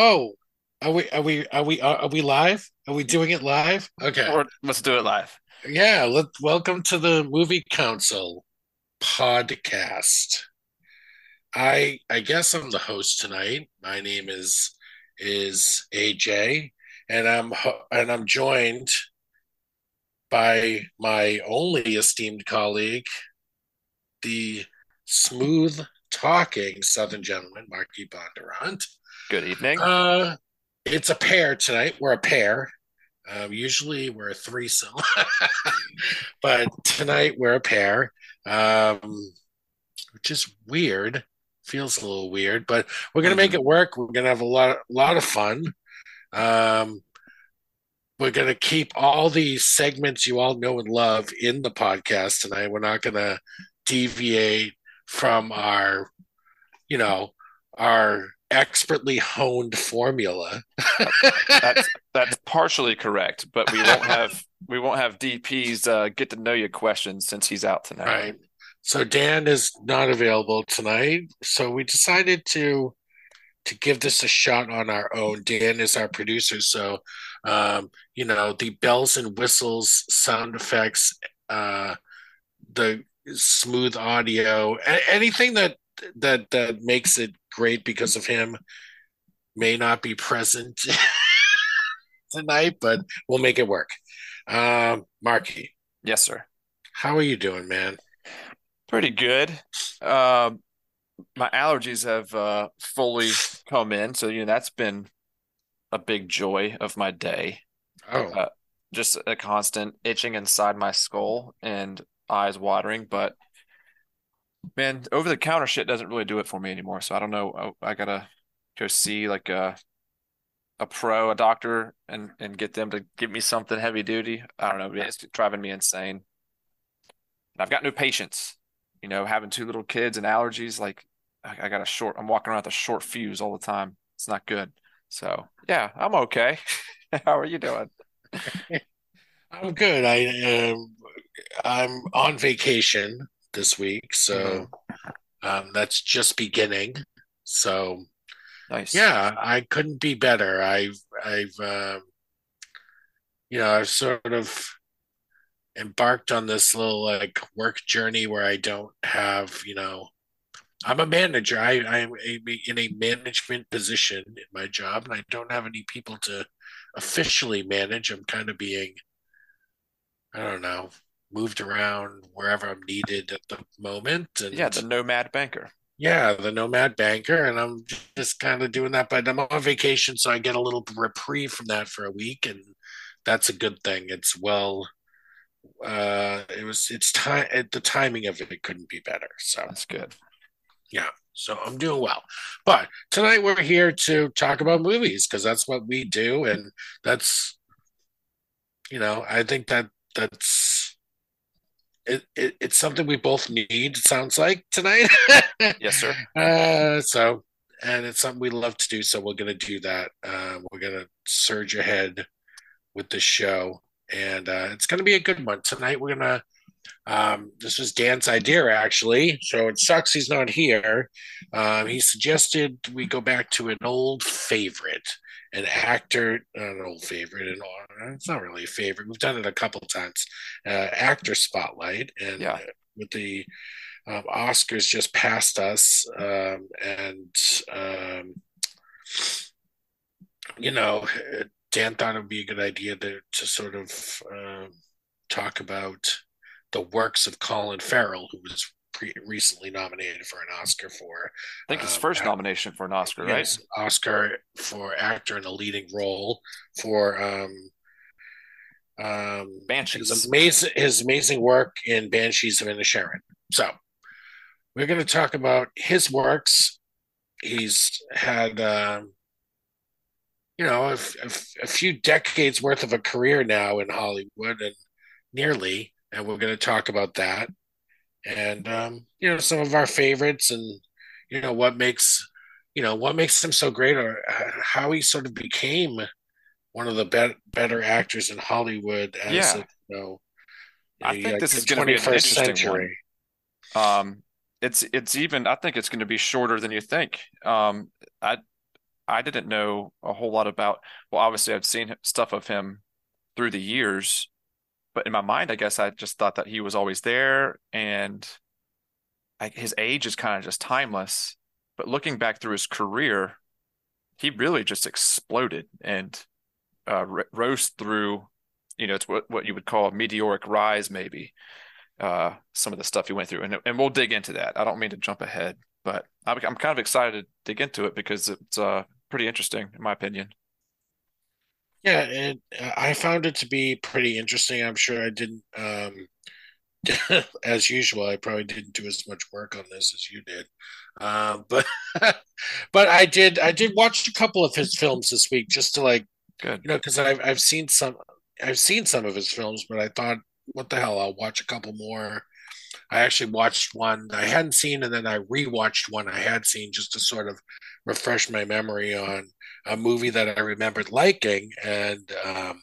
Oh, are we are we are we are we live? Are we doing it live? Okay. Or let's do it live. Yeah, let welcome to the Movie Council podcast. I I guess I'm the host tonight. My name is is AJ and I'm ho- and I'm joined by my only esteemed colleague, the smooth talking Southern gentleman, Marky Bondurant. Good evening. Uh, it's a pair tonight. We're a pair. Um, usually we're a threesome, but tonight we're a pair, um, which is weird. Feels a little weird, but we're gonna make it work. We're gonna have a lot, lot of fun. Um, we're gonna keep all these segments you all know and love in the podcast tonight. We're not gonna deviate from our, you know, our expertly honed formula. that's that's partially correct, but we won't have we won't have DP's uh, get to know you questions since he's out tonight. Right. So Dan is not available tonight. So we decided to to give this a shot on our own. Dan is our producer, so um, you know the bells and whistles, sound effects, uh, the smooth audio, anything that that that makes it great because of him may not be present tonight, but we'll make it work. Um, Marky, Yes, sir. how are you doing, man? Pretty good. Um, my allergies have uh, fully come in, so you know that's been a big joy of my day. Oh, Uh, Just a constant itching inside my skull and eyes watering, but man, over the counter shit doesn't really do it for me anymore. So I don't know. I, I gotta go see like a a pro, a doctor, and and get them to give me something heavy duty. I don't know. It's driving me insane. I've got no patience. You know, having two little kids and allergies, like I, I got a short. I'm walking around with a short fuse all the time. It's not good. So yeah, I'm okay. How are you doing? I'm good. I um, I'm on vacation this week, so um, that's just beginning. So Nice. yeah, I couldn't be better. I've I've um, you know I've sort of embarked on this little like work journey where I don't have you know I'm a manager. I I'm a- in a management position in my job, and I don't have any people to officially manage. I'm kind of being I don't know moved around wherever I'm needed at the moment, and Yeah, the nomad banker. yeah, the nomad banker, and I'm just kind of doing that. But I'm on vacation, so I get a little reprieve from that for a week, and that's a good thing. It's well, uh, it was it's time. The timing of it, it couldn't be better. So That's good. yeah, so I'm doing well. But tonight we're here to talk about movies because that's what we do, and that's you know I think that that's. It, it, it's something we both need. It sounds like tonight. Yes, sir. Uh, so, and it's something we love to do. So we're gonna do that. Uh, we're gonna surge ahead with the show, and uh, it's gonna be a good one tonight. We're gonna. Um, this was Dan's idea actually, so it sucks he's not here. Um, he suggested we go back to an old favorite, an actor, an old favorite, and it's not really a favorite. We've done it a couple times. Uh, actor spotlight, and Yeah. uh, with the um, Oscars just passed us, um, and um, you know, Dan thought it would be a good idea to to sort of um, talk about the works of Colin Farrell, who was pre- recently nominated for an Oscar for I think his Um, first act- nomination for an Oscar, right? Oscar for actor in a leading role for um, um, Banshees. his amazing his amazing work in Banshees of Inisherin. So we're going to talk about his works he's had um, you know a, a, a, few decades worth of a career now in Hollywood and nearly, and we're going to talk about that and um, you know some of our favorites and you know what makes you know what makes him so great or how he sort of became one of the be- better actors in Hollywood as yeah. a, you know I think like this is going to be an interesting century. one. Um, it's it's even I think it's going to be shorter than you think. Um, I I didn't know a whole lot about. Well, obviously I've seen stuff of him through the years, but in my mind, I guess I just thought that he was always there, and I, his age is kind of just timeless. But looking back through his career, he really just exploded and uh, rose through. You know, it's what what you would call a meteoric rise, maybe. Uh, some of the stuff he went through, and and we'll dig into that. I don't mean to jump ahead, but I'm I'm kind of excited to dig into it because it's uh pretty interesting in my opinion. Yeah, and uh, I found it to be pretty interesting. I'm sure I didn't, um, as usual, I probably didn't do as much work on this as you did, uh, but but I did. I did watch a couple of his films this week just to like, Good. you know, because I've I've seen some, I've seen some of his films, but I thought, what the hell, I'll watch a couple more. I actually watched one I hadn't seen, and then I rewatched one I had seen just to sort of refresh my memory on a movie that I remembered liking, and um,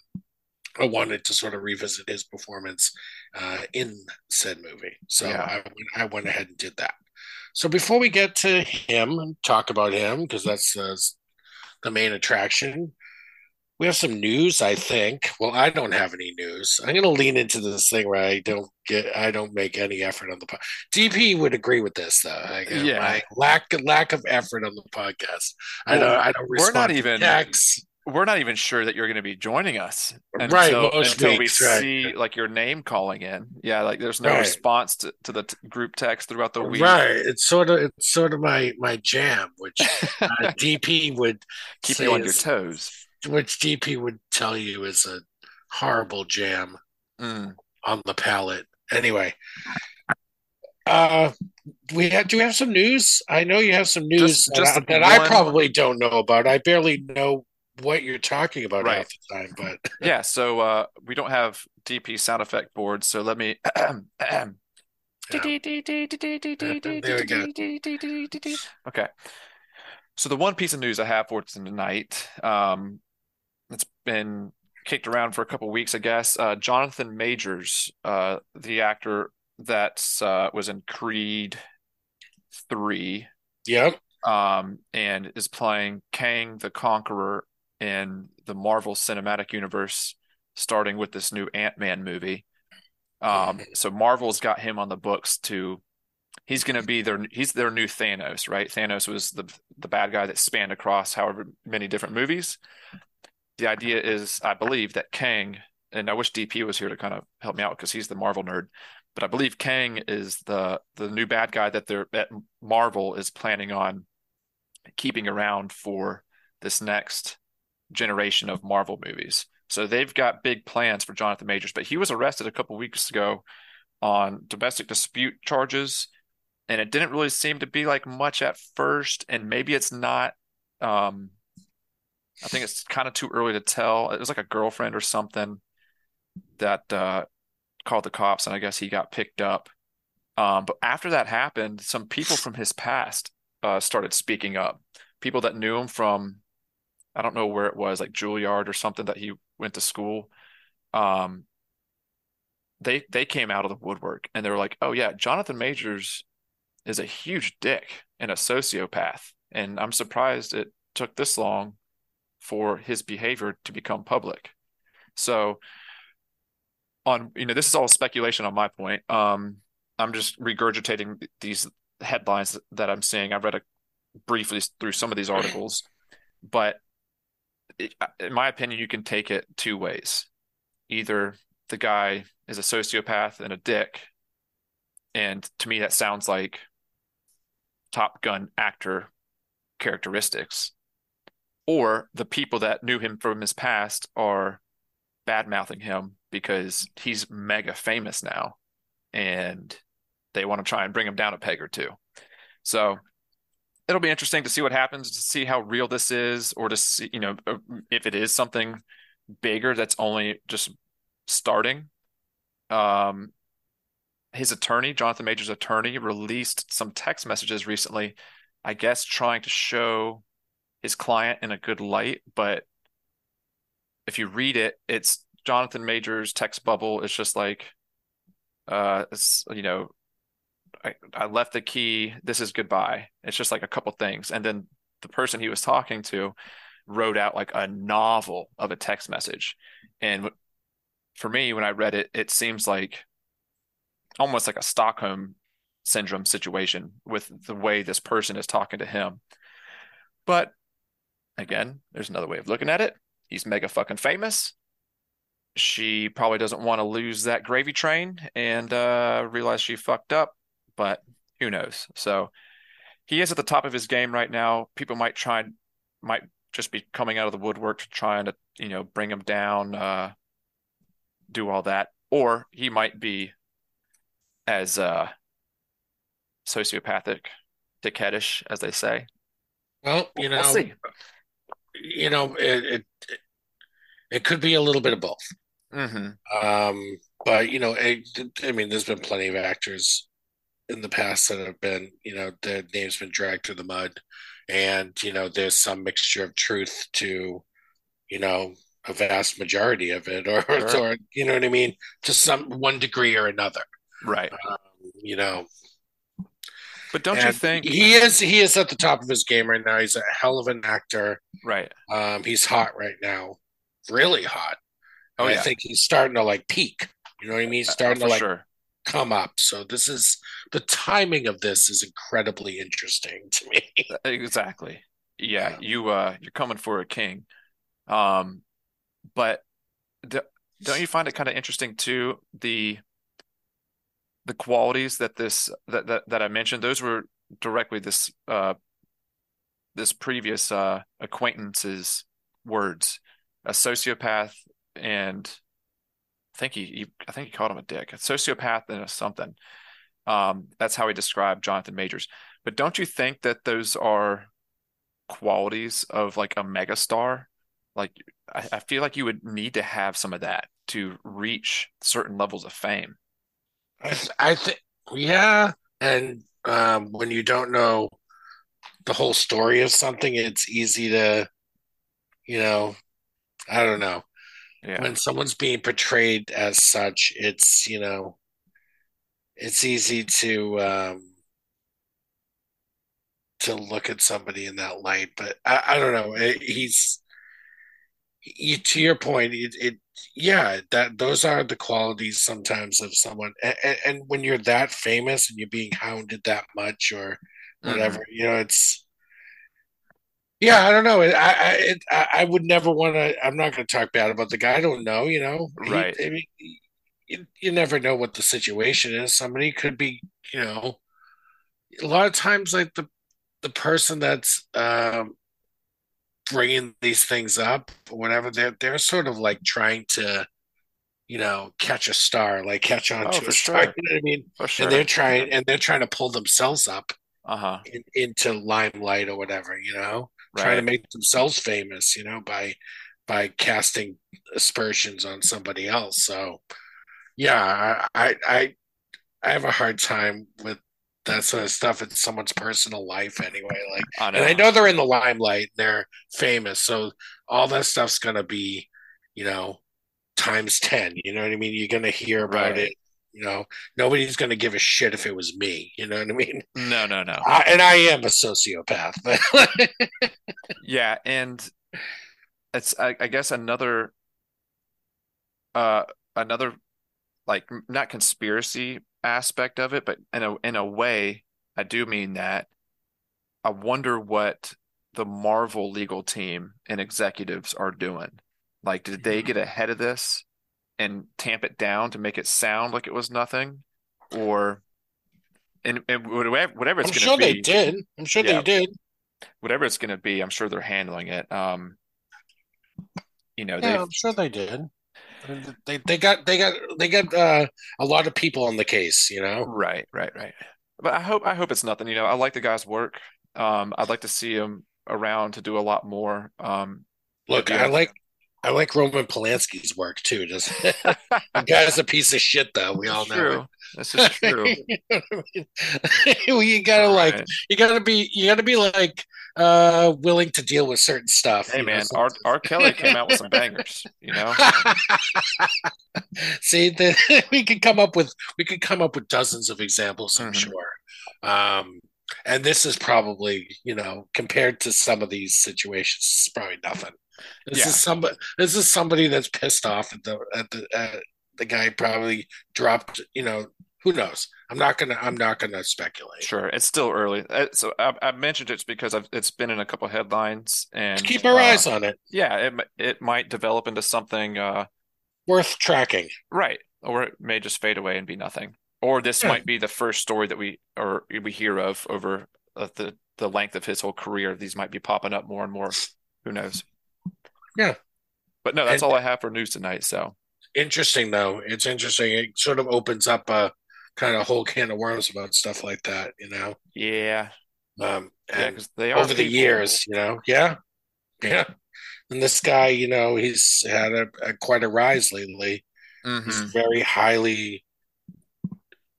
I wanted to sort of revisit his performance uh, in said movie. So yeah. I, went, I went ahead and did that. So before we get to him and talk about him, because that's uh, the main attraction, we have some news, I think. Well, I don't have any news. I'm going to lean into this thing where I don't get, I don't make any effort on the podcast. DP would agree with this, though. Like, uh, yeah, my lack lack of effort on the podcast. I don't, I don't. We're not even. Text. We're not even sure that you're going to be joining us until, right, until weeks, we right. see like your name calling in. Yeah, like there's no right. response to, to the t- group text throughout the week. Right. It's sort of it's sort of my my jam, which uh, DP would keep you on your toes which DP would tell you is a horrible jam mm. on the palate. Anyway, uh, we have do we have some news? I know you have some news just, just that, I, that I probably don't know about. I barely know what you're talking about right. half the time, but yeah. So uh, we don't have DP sound effect boards, so let me. Yeah. there we go. Okay. So the one piece of news I have for tonight, um, it's been kicked around for a couple weeks, I guess. Uh, Jonathan Majors, uh, the actor that uh, was in Creed three, yep, um, and is playing Kang the Conqueror in the Marvel Cinematic Universe, starting with this new Ant Man movie. Um, so Marvel's got him on the books to. He's going to be their he's their new Thanos, right? Thanos was the the bad guy that spanned across however many different movies the idea is, I believe that Kang, and I wish DP was here to kind of help me out because he's the Marvel nerd, but I believe Kang is the the new bad guy that they're that Marvel is planning on keeping around for this next generation of Marvel movies. So they've got big plans for Jonathan Majors, but he was arrested a couple weeks ago on domestic dispute charges, and it didn't really seem to be like much at first, and maybe it's not um, I think it's kind of too early to tell. It was like a girlfriend or something that uh, called the cops, and I guess he got picked up. Um, but after that happened, some people from his past uh, started speaking up. People that knew him from, I don't know where it was, like Juilliard or something that he went to school. Um, they they came out of the woodwork and they were like, "Oh yeah, Jonathan Majors is a huge dick and a sociopath." And I'm surprised it took this long for his behavior to become public. So on you know this is all speculation on my point. Um, I'm just regurgitating these headlines that I'm seeing. I read a briefly through some of these articles, but it, in my opinion, you can take it two ways. Either the guy is a sociopath and a dick, and to me that sounds like Top Gun actor characteristics, or the people that knew him from his past are bad mouthing him because he's mega famous now and they want to try and bring him down a peg or two. So it'll be interesting to see what happens, to see how real this is, or to see, you know, uh, if it is something bigger that's only just starting. Um, his attorney, Jonathan Majors' attorney, released some text messages recently, I guess trying to show his client in a good light. But if you read it, it's Jonathan Majors' text bubble. It's just like, uh, you know, I, I left the key. This is goodbye. It's just like a couple things. And then the person he was talking to wrote out like a novel of a text message. And for me, when I read it, it seems like almost like a Stockholm syndrome situation with the way this person is talking to him. But again, there's another way of looking at it. He's mega fucking famous. She probably doesn't want to lose that gravy train and uh, realize she fucked up, but who knows? So he is at the top of his game right now. People might try, might just be coming out of the woodwork to trying to, you know, bring him down, uh, do all that, or he might be as uh, sociopathic, dickheadish, as they say. Well, you know, we'll. You know, it, it it could be a little bit of both. Mm-hmm. Um, but you know, it, I mean, there's been plenty of actors in the past that have been, you know, their names been dragged through the mud, and you know, there's some mixture of truth to, you know, a vast majority of it, or, Sure. or you know what I mean, to some one degree or another. Right. Um, you know, But don't you think? he is he is at the top of his game right now? He's a hell of an actor. Right. Um, he's hot right now, really hot. Oh yeah, I think he's starting to like peak. You know what I mean? He's Uh, starting for to like sure. come up. So this is the timing of this is incredibly interesting to me. Exactly. Yeah, Yeah. you uh you're coming for a king. Um, but d don't you find it kind of interesting too, the the qualities that this that, that that I mentioned, those were directly this uh this previous uh acquaintance's words. A sociopath and I think he, he I think he called him a dick. A sociopath and a something. Um, that's how he described Jonathan Majors. But don't you think that those are qualities of like a megastar? Like I, I feel like you would need to have some of that to reach certain levels of fame. I, th- I think, yeah. And um, when you don't know the whole story of something, it's easy to, you know, I don't know. Yeah. When someone's being portrayed as such, it's, you know, it's easy to um, to look at somebody in that light. But I, I don't know. It, he's you, to your point. It, it yeah that those are the qualities sometimes of someone and, and when you're that famous and you're being hounded that much or whatever Mm-hmm. you know it's yeah i don't know i i it, i, would never want to i'm not going to talk bad about the guy i don't know you know He- Right. I mean, you, you never know what the situation is somebody could be you know a lot of times like the the person that's um bringing these things up or whatever they're they're sort of like trying to you know catch a star like catch on Oh, to a star sure. you know what i mean sure. and they're trying and they're trying to pull themselves up Uh-huh. in, into limelight or whatever you know trying to make themselves famous you know by by casting aspersions on somebody else so yeah i i, I have a hard time with that sort of stuff in someone's personal life anyway like I know. and I know they're in the limelight they're famous, so all that stuff's gonna be, you know, times ten. You know what I mean? You're gonna hear about Right. it. You know, nobody's gonna give a shit if it was me. You know what I mean? No, no, no. I, and I am a sociopath, but Yeah, and it's I, I guess another uh another like not conspiracy aspect of it, but in a in a way, I do mean that I wonder what the Marvel legal team and executives are doing. Like, did they get ahead of this and tamp it down to make it sound like it was nothing? Or and, and whatever whatever it's going to sure be? I'm sure they did. I'm sure Yeah. they did. whatever it's going to be, I'm sure they're handling it. Um, you know, Yeah, I'm sure they did. They they got they got they got uh, a lot of people on the case. You know. Right, right, right. But I hope I hope it's nothing. You know, I like the guy's work. Um, I'd like to see him around to do a lot more. Um, Look, I like I like Roman Polanski's work too. Just the guy's a piece of shit, though. We all know. true. This is true. You know I mean? You gotta like Right. you gotta be you gotta be like uh willing to deal with certain stuff. Hey know, man, so- R. R. Kelly came out with some bangers. You know, See, the, we could come up with we could come up with dozens of examples, I'm Mhm. sure. Um, and this is probably, you know, compared to some of these situations, it's probably nothing. This Yeah. is somebody. This is somebody that's pissed off at the at the uh, the guy probably dropped. You know, who knows? I'm not gonna. I'm not gonna speculate. sure. It's still early. Uh, So I, I mentioned it because I've, it's been in a couple headlines, and Just keep our uh, eyes on it. Yeah, it it might develop into something uh, Worth tracking. right, or it may just fade away and be nothing. Or this Yeah. might be the first story that we or we hear of over uh, the the length of his whole career. These might be popping up more and more. Who knows? Yeah. But no, that's And- all I have for news tonight. So Interesting though. It's interesting. It sort of opens up a kind of whole can of worms about stuff like that. You know. yeah, Um, and because they over the years, you know. Yeah, yeah. And this guy, you know, he's had a, a quite a rise lately. He's Mhm. very highly,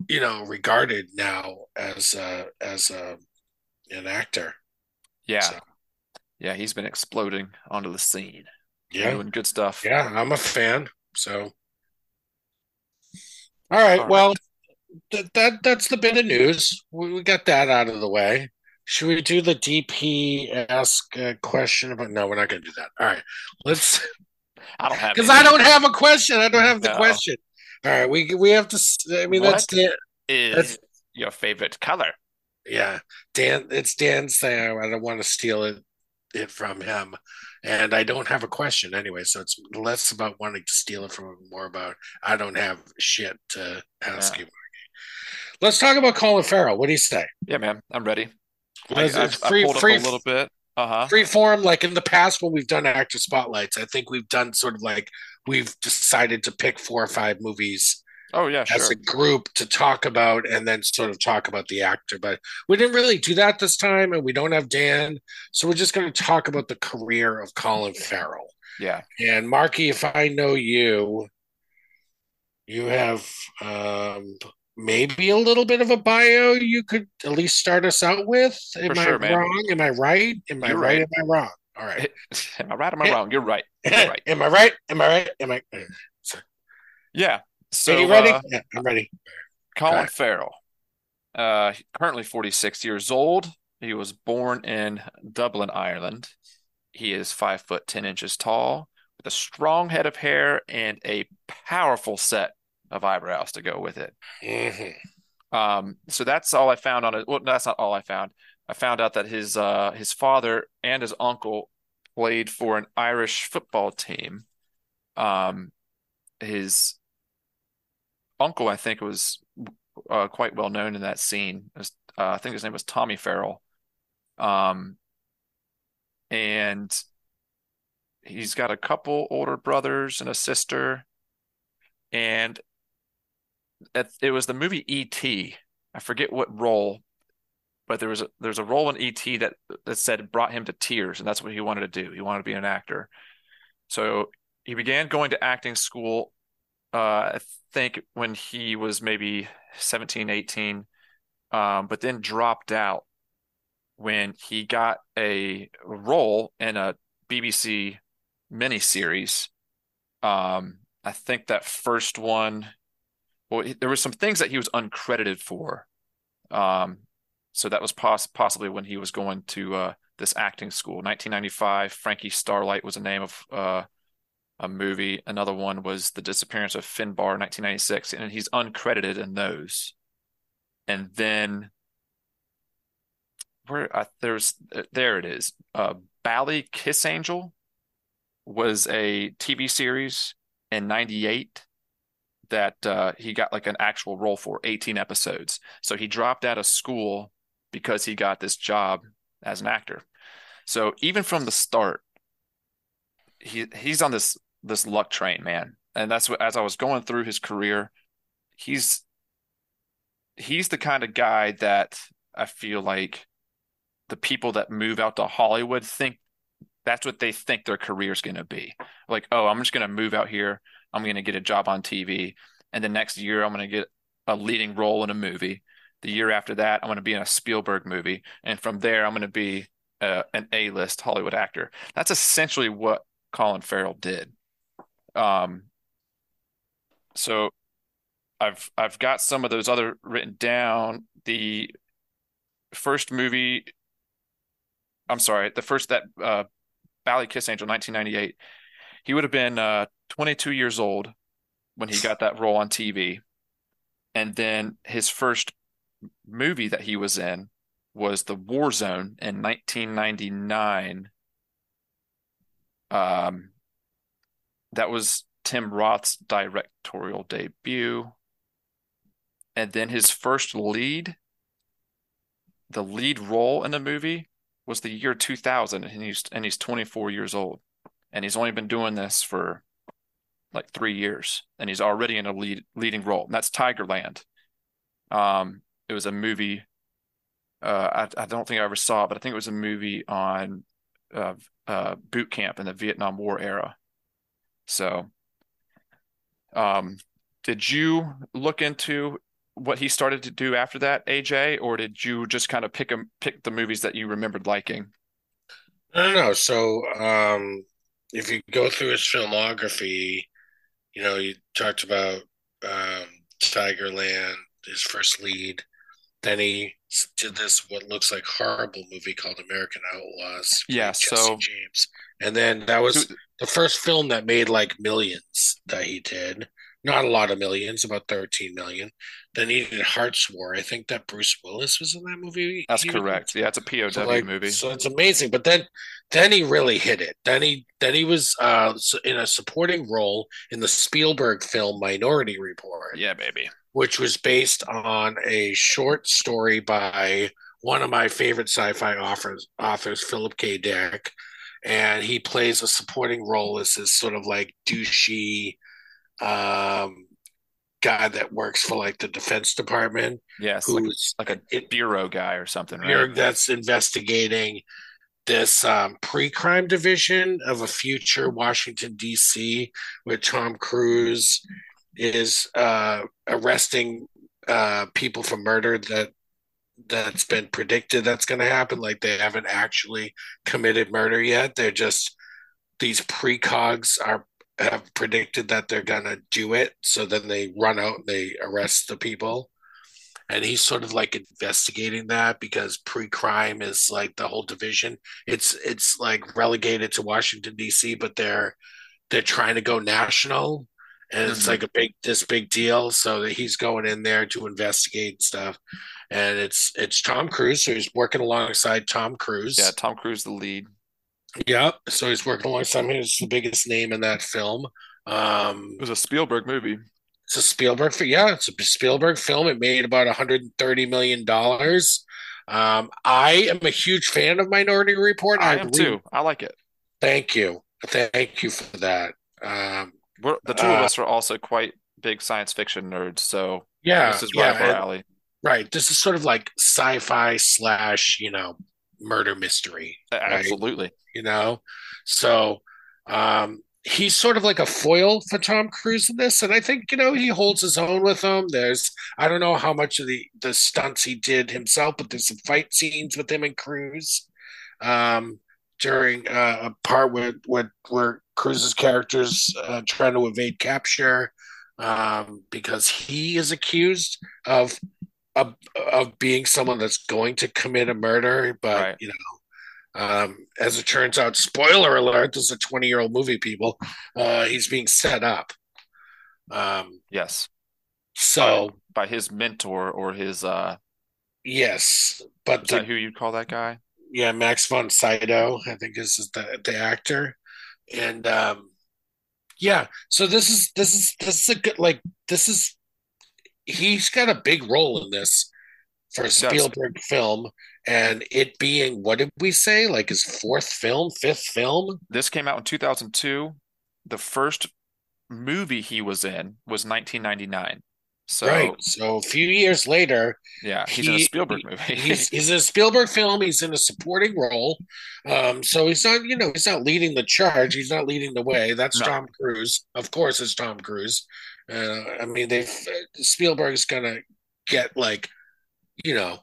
you know, regarded now as a, as a, an actor. Yeah, So, yeah, he's been exploding onto the scene, yeah, doing good stuff. yeah. I'm a fan. So, all right. All well, th- that that's the bit of news. We, we got that out of the way. Should we do the DP ask a question about? No, we're not going to do that. All right, let's. I don't have Because. I don't have a question. I don't have the No. question. All right, we we have to. I mean, that's What? Dan. is That's- your favorite color? Yeah, Dan. It's Dan's thing. I don't want to steal it it from him, and I don't have a question anyway. So it's less about wanting to steal it from him, more about I don't have shit to ask Yeah. you. Let's talk about Colin Farrell. What do you say? Yeah, man, I'm ready. I, I, it's I pulled free- up a little bit. Uh-huh. free form like in the past when we've done actor spotlights i think we've done sort of like we've decided to pick four or five movies Oh yeah, as sure. a group to talk about and then sort of talk about the actor but we didn't really do that this time and we don't have dan so we're just going to talk about the career of colin farrell Yeah. and marky if i know you you have um maybe a little bit of a bio you could at least start us out with am For i sure, man. wrong am i right am i right right. am i wrong all right Am I right? Am I wrong? You're right. You're right. Am I right? Am I right? Am I? Yeah. So, So you ready? uh, yeah, I'm ready. Colin Okay. Farrell, uh, currently 46 years old. He was born in Dublin, Ireland. He is five foot 10 inches tall, with a strong head of hair and a powerful set of eyebrows to go with it. Mhm. Um, so that's all I found on it. Well, that's not all I found. I found out that his uh his father and his uncle played for an Irish football team. Um, his uncle, I think, was uh, quite well known in that scene. Was, uh, I think his name was Tommy Farrell. Um, and he's got a couple older brothers and a sister. And it, it was the movie E.T. I forget what role, but there was a, there's a role in E.T. that that said brought him to tears, and that's what he wanted to do. He wanted to be an actor. So he began going to acting school, I think when he was maybe 17, 18, um, but then dropped out when he got a role in a BBC miniseries. Um, I think that first one, well, there were some things that he was uncredited for. Um, so that was poss possibly when he was going to uh, this acting school. 1995, Frankie Starlight was the name of uh, a movie. Another one was The Disappearance of Finbar, 1996, and he's uncredited in those. And then where uh, there's there it is. Uh, Ballykissangel was a TV series in 98 that uh, he got like an actual role for 18 episodes. So he dropped out of school because he got this job as an actor. So even from the start, he he's on this this luck train, man. And that's what as I was going through his career, he's he's the kind of guy that I feel like the people that move out to Hollywood think that's what they think their career is going to be. Like, oh, I'm just going to move out here. I'm going to get a job on TV. And the next year, I'm going to get a leading role in a movie. The year after that, I'm going to be in a Spielberg movie. And from there, I'm going to be uh, an A-list Hollywood actor. That's essentially what Colin Farrell did. Um, so I've I've got some of those other written down. The first movie, I'm sorry, the first that uh, Ballykissangel, 1998. He would have been uh, 22 years old when he got that role on TV, and then his first movie that he was in was The War Zone in 1999. Um, that was Tim Roth's directorial debut. And then his first lead, the lead role in the movie was the year 2000 and he's and he's 24 years old. And he's only been doing this for like 3 years and he's already in a lead leading role. And that's Tigerland. Um it was a movie uh, I, I don't think I ever saw it, but I think it was a movie on uh, uh, boot camp in the Vietnam War era. So, um, did you look into what he started to do after that, AJ, or did you just kind of pick him pick the movies that you remembered liking? I don't know. So, um, if you go through his filmography, you know, you talked about um, Tigerland, his first lead. Then he did this what looks like horrible movie called American Outlaws. Yeah, so James, and then that was the first film that made like millions that he did. Not a lot of millions, about thirteen million. Then he did Hart's War. I think that Bruce Willis was in that movie. That's correct. Yeah, it's a POW so like, movie. So it's amazing. But then, then he really hit it. Then he then he was uh, in a supporting role in the Spielberg film Minority Report. Yeah, baby which was based on a short story by one of my favorite sci-fi authors, authors Philip K. Dick, and he plays a supporting role as this sort of like douchey um, guy that works for like the Defense Department. Yes, who's like, like a bureau guy or something, right? That's investigating this um, pre-crime division of a future Washington D.C. where Tom Cruise is uh, arresting uh, people for murder that that's been predicted that's going to happen. Like they haven't actually committed murder yet. They're just these precogs are have predicted that they're going to do it. So then they run out and they arrest the people. And he's sort of like investigating that because pre-crime is like the whole division. It's it's like relegated to Washington D.C., but they're they're trying to go national and mm-hmm. it's like a big this big deal so that he's going in there to investigate stuff and it's it's tom cruise so he's working alongside tom cruise. Yeah tom cruise the lead. Yeah so he's working alongside him. He's the biggest name in that film. Um it was a spielberg movie. it's a spielberg yeah it's a spielberg film. It made about 130 million dollars. Um i am a huge fan of minority report i, I am too. I like it. Thank you. Thank you for that. Um we're, the two uh, of us are also quite big science fiction nerds, so yeah, this is right yeah, up our alley. Right. This is sort of like sci-fi slash, you know, murder mystery. Right? Absolutely. You know, so um, he's sort of like a foil for Tom Cruise in this, and I think you know he holds his own with him. There's I don't know how much of the the stunts he did himself, but there's some fight scenes with him and Cruise. Um, during uh, a part where, where, where Cruise's character's uh, trying to evade capture um, because he is accused of, of of being someone that's going to commit a murder, but right. you know, um, as it turns out, spoiler alert: this is a twenty-year-old movie. People, uh, he's being set up. Um, yes. So by, by his mentor or his uh, yes, but the, who you call that guy? yeah, Max von Sydow, I think is the the actor, and um, yeah. So this is this is this is a good like this is he's got a big role in this for a Spielberg film, and it being what did we say like his fourth film, fifth film? This came out in two thousand two. The first movie he was in was nineteen ninety nine. So right. So a few years later, yeah, he's in a Spielberg movie. he's he's in a Spielberg film. He's in a supporting role. Um, so he's not, you know, he's not leading the charge. He's not leading the way. That's No. Tom Cruise. Of course, it's Tom Cruise. Uh, I mean, they've Spielberg's gonna get like, you know,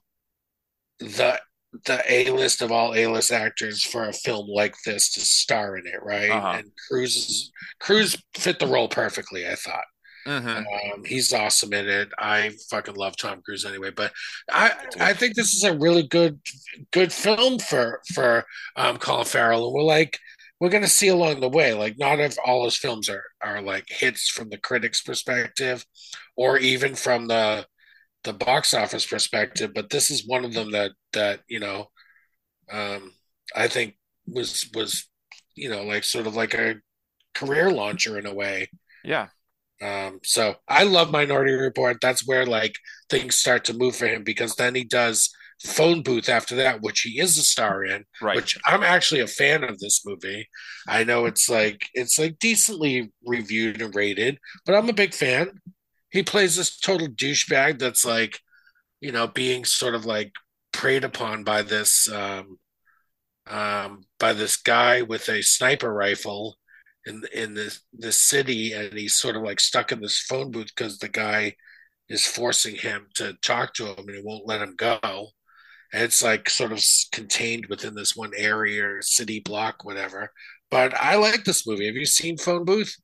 the the A list of all A list actors for a film like this to star in it, right? Uh-huh. And is, Cruise fit the role perfectly. I thought. Mhm. Um, he's awesome in it. I fucking love Tom Cruise anyway. But I I think this is a really good good film for for um, Colin Farrell, and we're like we're gonna see along the way. Like not if all his films are are like hits from the critics' perspective, or even from the the box office perspective. But this is one of them that that you know um, I think was was you know like sort of like a career launcher in a way. Yeah. Um, so I love Minority Report. That's where like things start to move for him because then he does Phone Booth after that, which he is a star in. Right. Which I'm actually a fan of this movie. I know it's like it's like decently reviewed and rated, but I'm a big fan. He plays this total douchebag that's like, you know, being sort of like preyed upon by this um um by this guy with a sniper rifle in in this this city and he's sort of like stuck in this phone booth because the guy is forcing him to talk to him and he won't let him go and it's like sort of contained within this one area or city block whatever but i like this movie have you seen phone booth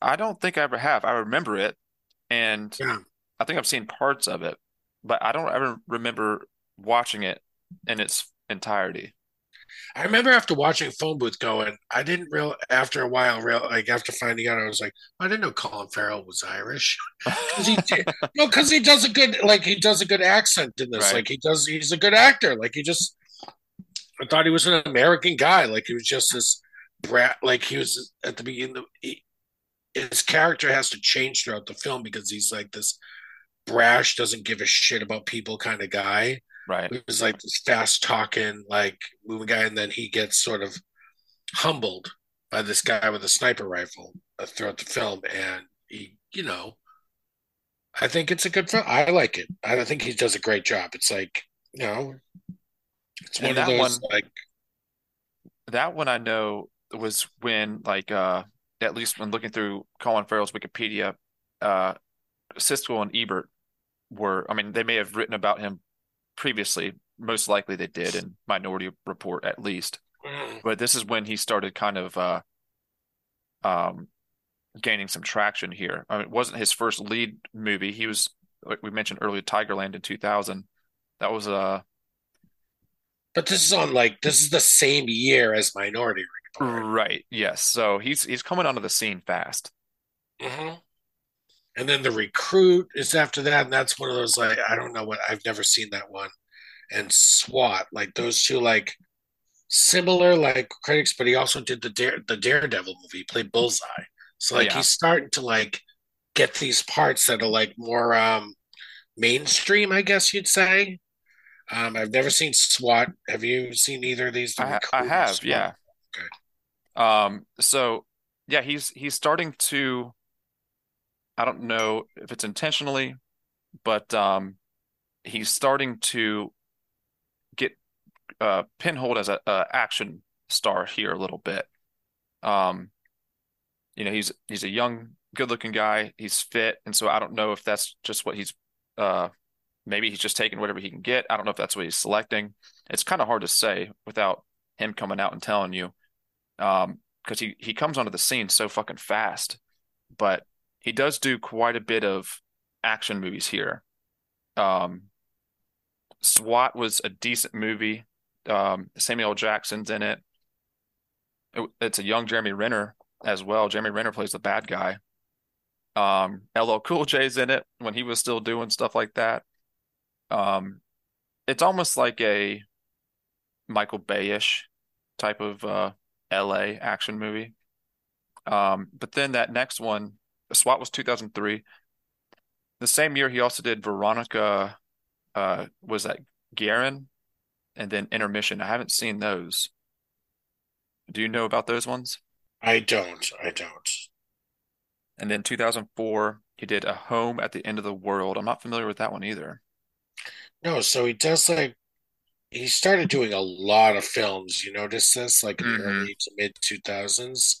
I don't think I ever have. I remember it, and yeah I think I've seen parts of it, but I don't ever remember watching it in its entirety. I remember after watching phone booth going i didn't real after a while real like after finding out i was like i didn't know colin farrell was irish because he did, no, because he does a good like he does a good accent in this. Right. Like he does, he's a good actor. Like he just, I thought he was an American guy. Like he was just this brat. Like he was at the beginning. He, his character has to change throughout the film because he's like this brash, doesn't give a shit about people kind of guy. Right. He was like this fast talking, like moving guy, and then he gets sort of humbled by this guy with a sniper rifle uh, throughout the film, and he, you know, I think it's a good film. I like it. I think he does a great job. It's like, you know, it's one of those one- like, That one I know was when, like, uh, at least when looking through Colin Farrell's Wikipedia, uh, Siskel and Ebert were, I mean, they may have written about him previously. Most likely they did in Minority Report, at least. mm, But this is when he started kind of uh, um, gaining some traction here. I mean, it wasn't his first lead movie. He was, like we mentioned earlier, Tigerland in 2000. That was uh but this is on like this is the same year as Minority Report. right, yes. So he's he's coming onto the scene fast. hmm And then the recruit is after that, and that's one of those like I don't know what I've never seen that one. And SWAT, like those two, like similar like critics, but he also did the Dare the Daredevil movie, he played Bullseye. So like Yeah. he's starting to like get these parts that are like more um mainstream, I guess you'd say. Um, I've never seen SWAT. Have you seen either of these? The I, ha- I have, SWAT? yeah. Okay. Um, so yeah, he's he's starting to I don't know if it's intentionally, but um he's starting to get uh pinholed as a, a action star here a little bit. Um you know, he's he's a young, good-looking guy. He's fit, and so I don't know if that's just what he's uh maybe he's just taking whatever he can get. I don't know if that's what he's selecting. It's kind of hard to say without him coming out and telling you. Um, because he he comes onto the scene so fucking fast, but he does do quite a bit of action movies here. Um, SWAT was a decent movie. Um, Samuel Jackson's in it. It- It's a young Jeremy Renner as well. Jeremy Renner plays the bad guy. Um, LL Cool J's in it when he was still doing stuff like that. Um, it's almost like a Michael Bay-ish type of uh, LA action movie. Um, but then that next one, SWAT was 2003. The same year, he also did Veronica, uh, was that Guerin? And then Intermission. I haven't seen those. Do you know about those ones? I don't. I don't. And then 2004, He did A Home at the End of the World. I'm not familiar with that one either. No, so he does like he started doing a lot of films. You notice this, like in the hmm early to mid two thousands.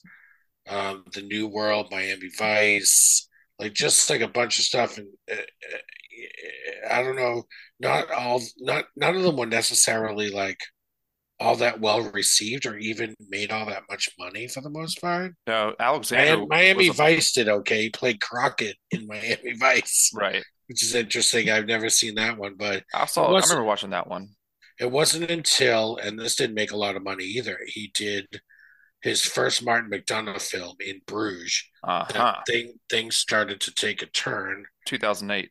Um, The New World, Miami Vice, like just like a bunch of stuff. And uh, uh, I don't know, not all, not none of them were necessarily like all that well received or even made all that much money for the most part. No, Alexander Miami, Miami Vice did okay. He played Crockett in Miami Vice, right. which is interesting. I've never seen that one, but I saw. I remember watching that one. it wasn't until, and this didn't make a lot of money either. He did his first Martin McDonagh film in Bruges. Uh-huh. Thing things started to take a turn 2008.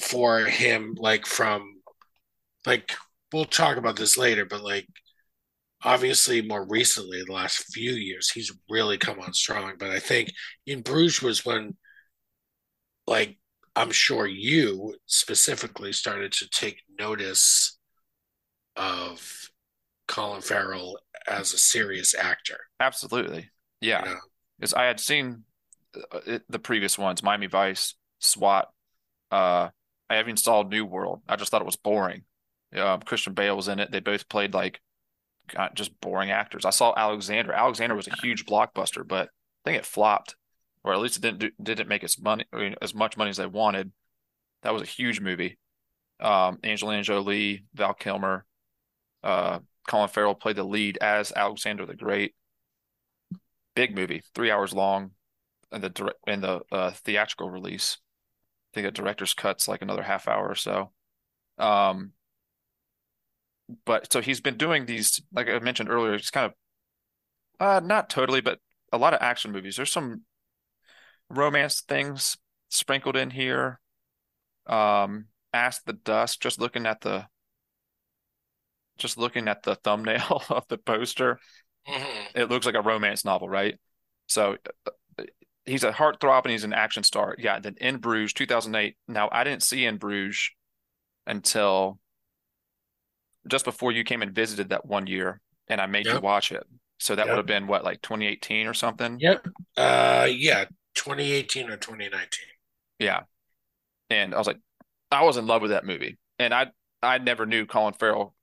for him, like from like we'll talk about this later, but like obviously more recently, the last few years, he's really come on strong. But I think in Bruges was when like I'm sure you specifically started to take notice of Colin Farrell as a serious actor. Absolutely. You Yeah. know? Because I had seen uh, the previous ones, Miami Vice, SWAT. Uh, I haven't saw New World. I just thought it was boring. Um, Christian Bale was in it. They both played like God, just boring actors. I saw Alexander. Alexander was a huge blockbuster, but I think it flopped, or at least it didn't do, didn't make as money I mean, as much money as they wanted. That was a huge movie. Um, Angelina Jolie, Val Kilmer, uh, Colin Farrell played the lead as Alexander the Great. Big movie, three hours long, and the and the uh, theatrical release. I think a director's cut's like another half hour or so. Um, but so he's been doing these, like I mentioned earlier, it's kind of uh not totally, but a lot of action movies. There's some romance things sprinkled in here. Um, Ask the Dust, just looking at the just looking at the thumbnail of the poster, Mhm. it looks like a romance novel, right? So uh, he's a heartthrob and he's an action star. Yeah, then In Bruges, 2008. Now, I didn't see In Bruges until just before you came and visited that one year, and I made you watch it. So that would have been what, like 2018 or something? Yep. Uh, yeah, 2018 or 2019. Yeah. And I was like, I was in love with that movie. And I I never knew Colin Farrell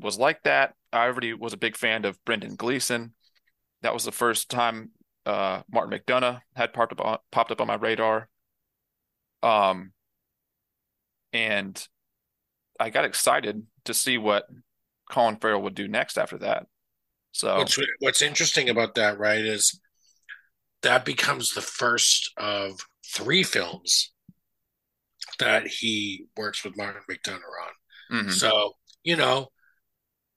was like that. I already was a big fan of Brendan Gleeson. That was the first time uh, Martin McDonagh had popped up on, popped up on my radar. Um, and I got excited to see what Colin Farrell would do next after that. So, What's what's interesting about that, right, is that becomes the first of three films that he works with Martin McDonagh on. mhm. So, you know,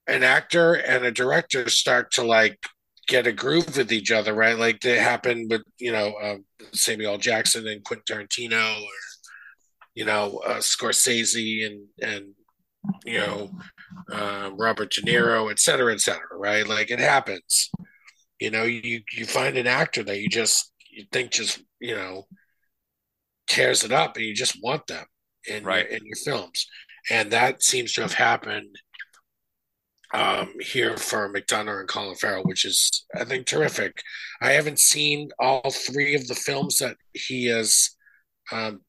an actor and a director start to like get a groove with each other, right? Like they happened with, you know, um, Samuel Jackson and Quentin Tarantino or, you know, uh, Scorsese and, and, you know, uh, Robert De Niro, et cetera, et cetera, right? Like it happens. You know, you, you find an actor that you just, you think just, you know, tears it up and you just want them in, Right. in your films. And that seems to have happened um, here for McDonagh and Colin Farrell, which is, I think, terrific. I haven't seen all three of the films that he has um,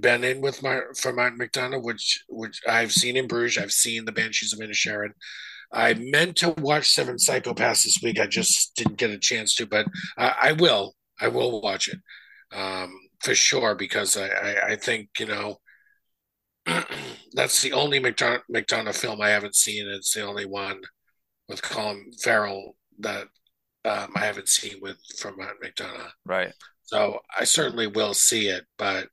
been in with my for Martin McDonagh, which which I've seen in Bruges. I've seen The Banshees of Inisherin. I meant to watch Seven Psychopaths this week. I just didn't get a chance to, but I, I will. I will watch it um, for sure because I, I, I think you know that's the only McDonagh, McDonagh film I haven't seen. It's the only one with Colin Farrell that um, I haven't seen with from Martin McDonagh. right. So I certainly will see it, but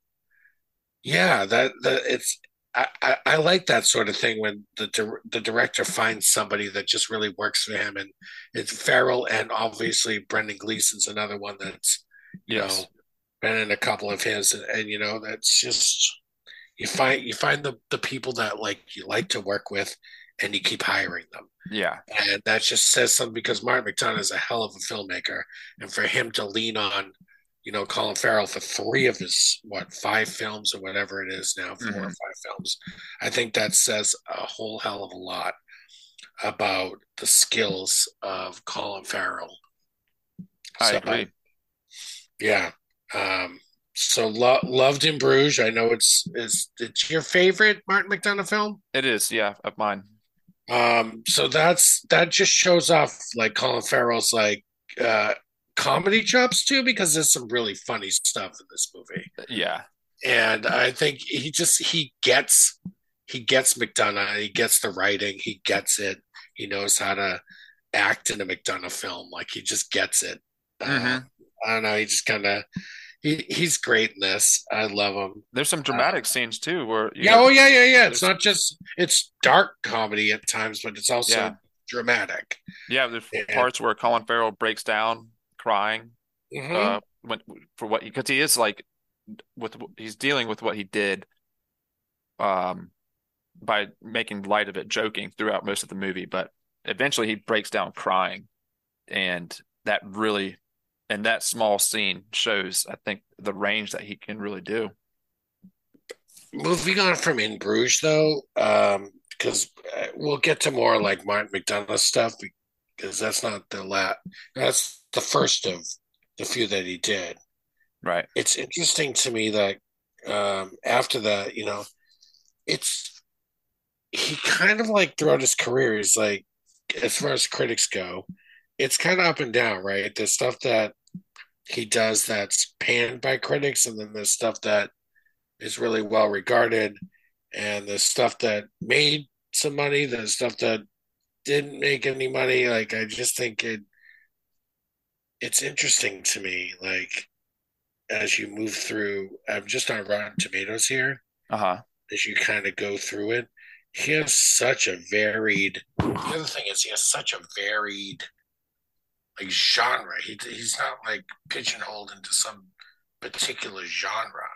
yeah, that that it's I, I, I like that sort of thing when the dir- the director finds somebody that just really works for him, and it's Farrell and obviously Brendan Gleeson's another one that's you Yes. know been in a couple of his, and, and you know that's just you find you find the the people that like you like to work with, and you keep hiring them. Yeah. And that just says something because Martin McDonagh is a hell of a filmmaker. And for him to lean on, you know, Colin Farrell for three of his, what, five films or whatever it is now, 4 or Mhm. five films, I think that says a whole hell of a lot about the skills of Colin Farrell. I So, agree. Yeah. Um, so lo- loved in Bruges. I know it's is it's your favorite Martin McDonagh film. It is, yeah, of mine. Um, so that's that just shows off like Colin Farrell's like uh comedy chops too, because there's some really funny stuff in this movie. Yeah, And I think he just he gets he gets McDonagh, he gets the writing, he gets it, he knows how to act in a McDonagh film. Like he just gets it. Uh, Mhm. I don't know, he just kinda he, he's great in this. I love him. there's some dramatic scenes too where Yeah, know, oh yeah, yeah, yeah. It's not just it's dark comedy at times, but it's also Yeah. dramatic. yeah, there's parts where Colin Farrell breaks down crying Mhm. uh when for what because he is like with he's dealing with what he did um by making light of it joking throughout most of the movie but eventually he breaks down crying and that really and that small scene shows I think the range that he can really do Moving on from In Bruges, though, um, because uh, we'll get to more like Martin McDonagh stuff because that's not the la That's the first of the few that he did. right It's interesting to me that um, after that, you know, it's he kind of like throughout his career, is like, as far as critics go, it's kind of up and down, right? There's stuff that he does that's panned by critics, and then there's stuff that is really well regarded, and there's stuff that made some money, there's stuff that didn't make any money. Like I just think it it's interesting to me, like as you move through I'm just on Rotten Tomatoes here, uh-huh as you kind of go through it, he has such a varied the other thing is he has such a varied like genre. He he's not like pigeonholed into some particular genre.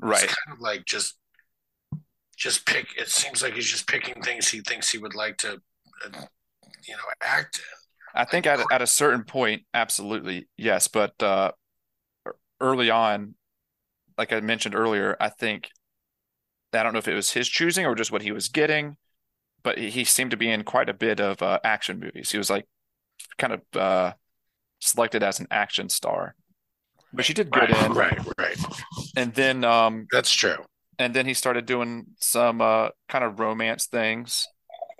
right It's kind of like just just pick. It seems like he's just picking things he thinks he would like to, uh, you know, act in. I think at at a certain point, absolutely yes. But uh, early on, like I mentioned earlier, I think I don't know if it was his choosing or just what he was getting, but he seemed to be in quite a bit of uh, action movies. He was like kind of uh, selected as an action star, but she did good right, in. right, right. And then um, That's true. and then he started doing some uh, kind of romance things.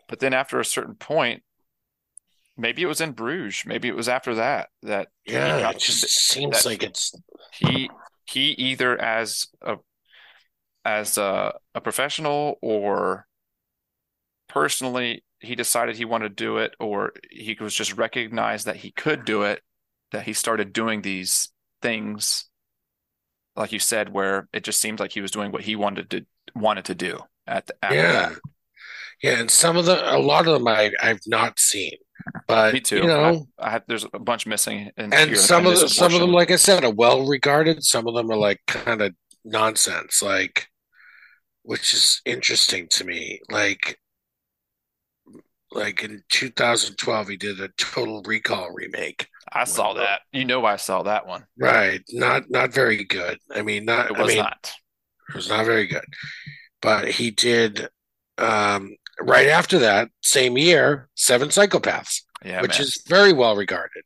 But then after a certain point, maybe it was in Bruges, maybe it was after that that Yeah, got- it just seems like it's he he either as a as a, a professional or personally he decided he wanted to do it or he was just recognized that he could do it that he started doing these things like you said where it just seemed like he was doing what he wanted to wanted to do at the after yeah, yeah. And some of the, a lot of them, I I've not seen, but Me too. you know, I, I had there's a bunch missing in and some of the, some of them, like I said, are well regarded. Some of them are like kind of nonsense, like which is interesting to me. Like, like in 2012, he did a Total Recall remake. I saw that. You know I saw that one. Right, not not very good. I mean, not. It I was mean, not. It was not very good. But he did um, right after that, same year, Seven Psychopaths, Yeah, which man. is very well regarded.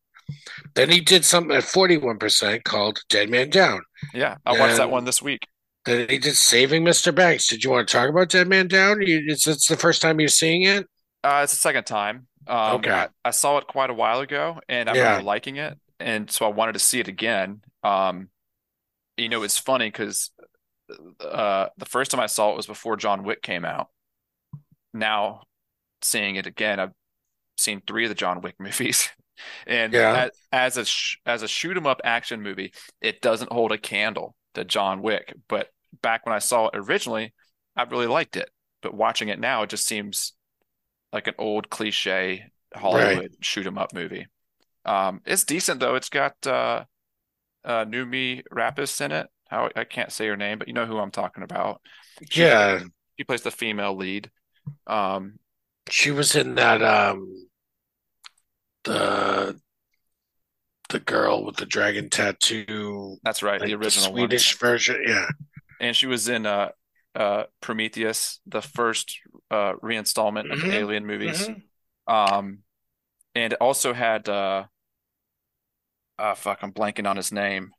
Then he did something at 41% called Dead Man Down. Yeah, I watched that one this week. Then he did Saving Mr. Banks. Did you want to talk about Dead Man Down? You, it's, it's the first time you're seeing it? Uh, it's the second time. Um, Okay. I, saw it quite a while ago, and I Yeah. liking it, and so I wanted to see it again. Um, you know, it's funny because uh, the first time I saw it was before John Wick came out. Now, seeing it again, I've seen three of the John Wick movies, and Yeah. as, as a sh as a shoot 'em up action movie, it doesn't hold a candle to John Wick. But back when I saw it originally, I really liked it. But watching it now, it just seems like an old cliche Hollywood shoot 'em up movie. Um, it's decent though. It's got uh, uh, Numi Rapis in it. How I can't say her name, but you know who I'm talking about. Yeah. She plays the female lead. Um, She was in that, um, the, the girl with the dragon tattoo, that's right, like the the original one. Swedish version. Yeah. And she was in uh, uh, Prometheus, the first uh, reinstallment of the Mhm. Alien movies. Mhm. Um, and it also had uh, uh, fuck, I'm blanking on his name.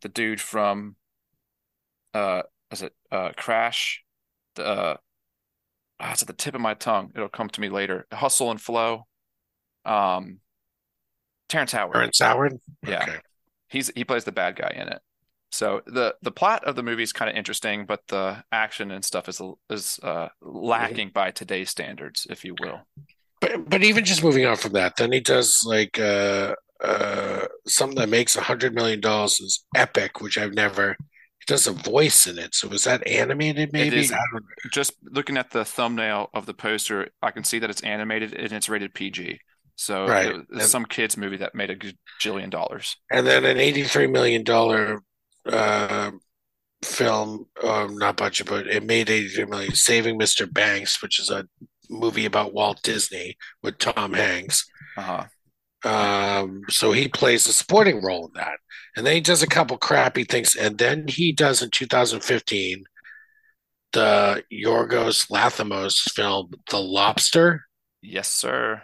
The dude from uh, is it uh, Crash? The uh, ah, it's at the tip of my tongue. It'll come to me later. Hustle and Flow. Um, Terrence Howard. Terrence Howard. Yeah. Okay. He's he plays the bad guy in it. So the the plot of the movie is kind of interesting, but the action and stuff is is uh, lacking by today's standards, if you will. But but even just moving on from that, then he does like uh uh something that makes a hundred million dollars is epic, which I've never. He does a voice in it. So was that animated? Maybe is. I don't know. Just looking at the thumbnail of the poster, I can see that it's animated and it's rated PG. So Right. some kids movie that made a gajillion dollars. And then an eighty-three million dollar uh, film, um, not budget, but it made eighty-three million. Saving Mr. Banks, which is a movie about Walt Disney with Tom Hanks. Uh-huh. Um, so he plays a supporting role in that. And then he does a couple crappy things. And then he does in 2015 the Yorgos Lanthimos film, The Lobster. Yes, sir.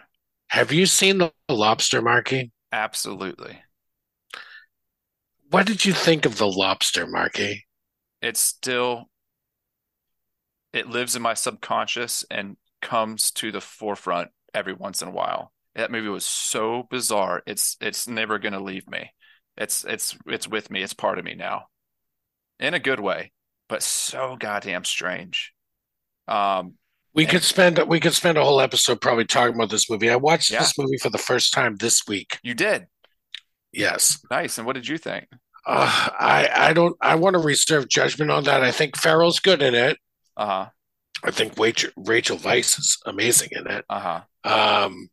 Have you seen The Lobster, Marky? Absolutely. What did you think of The Lobster, Marky? It's still it lives in my subconscious and comes to the forefront every once in a while. That movie was so bizarre. It's it's never going to leave me. It's it's it's with me. It's part of me now. In a good way, but so goddamn strange. Um We And- could spend we could spend a whole episode probably talking about this movie. I watched Yeah. this movie for the first time this week. you did. Yes. Nice. And what did you think? Uh, I I don't I want to reserve judgment on that. I think Farrell's good in it. Uh-huh. I think Rachel, Rachel Weisz is amazing in it. Uh-huh. Um,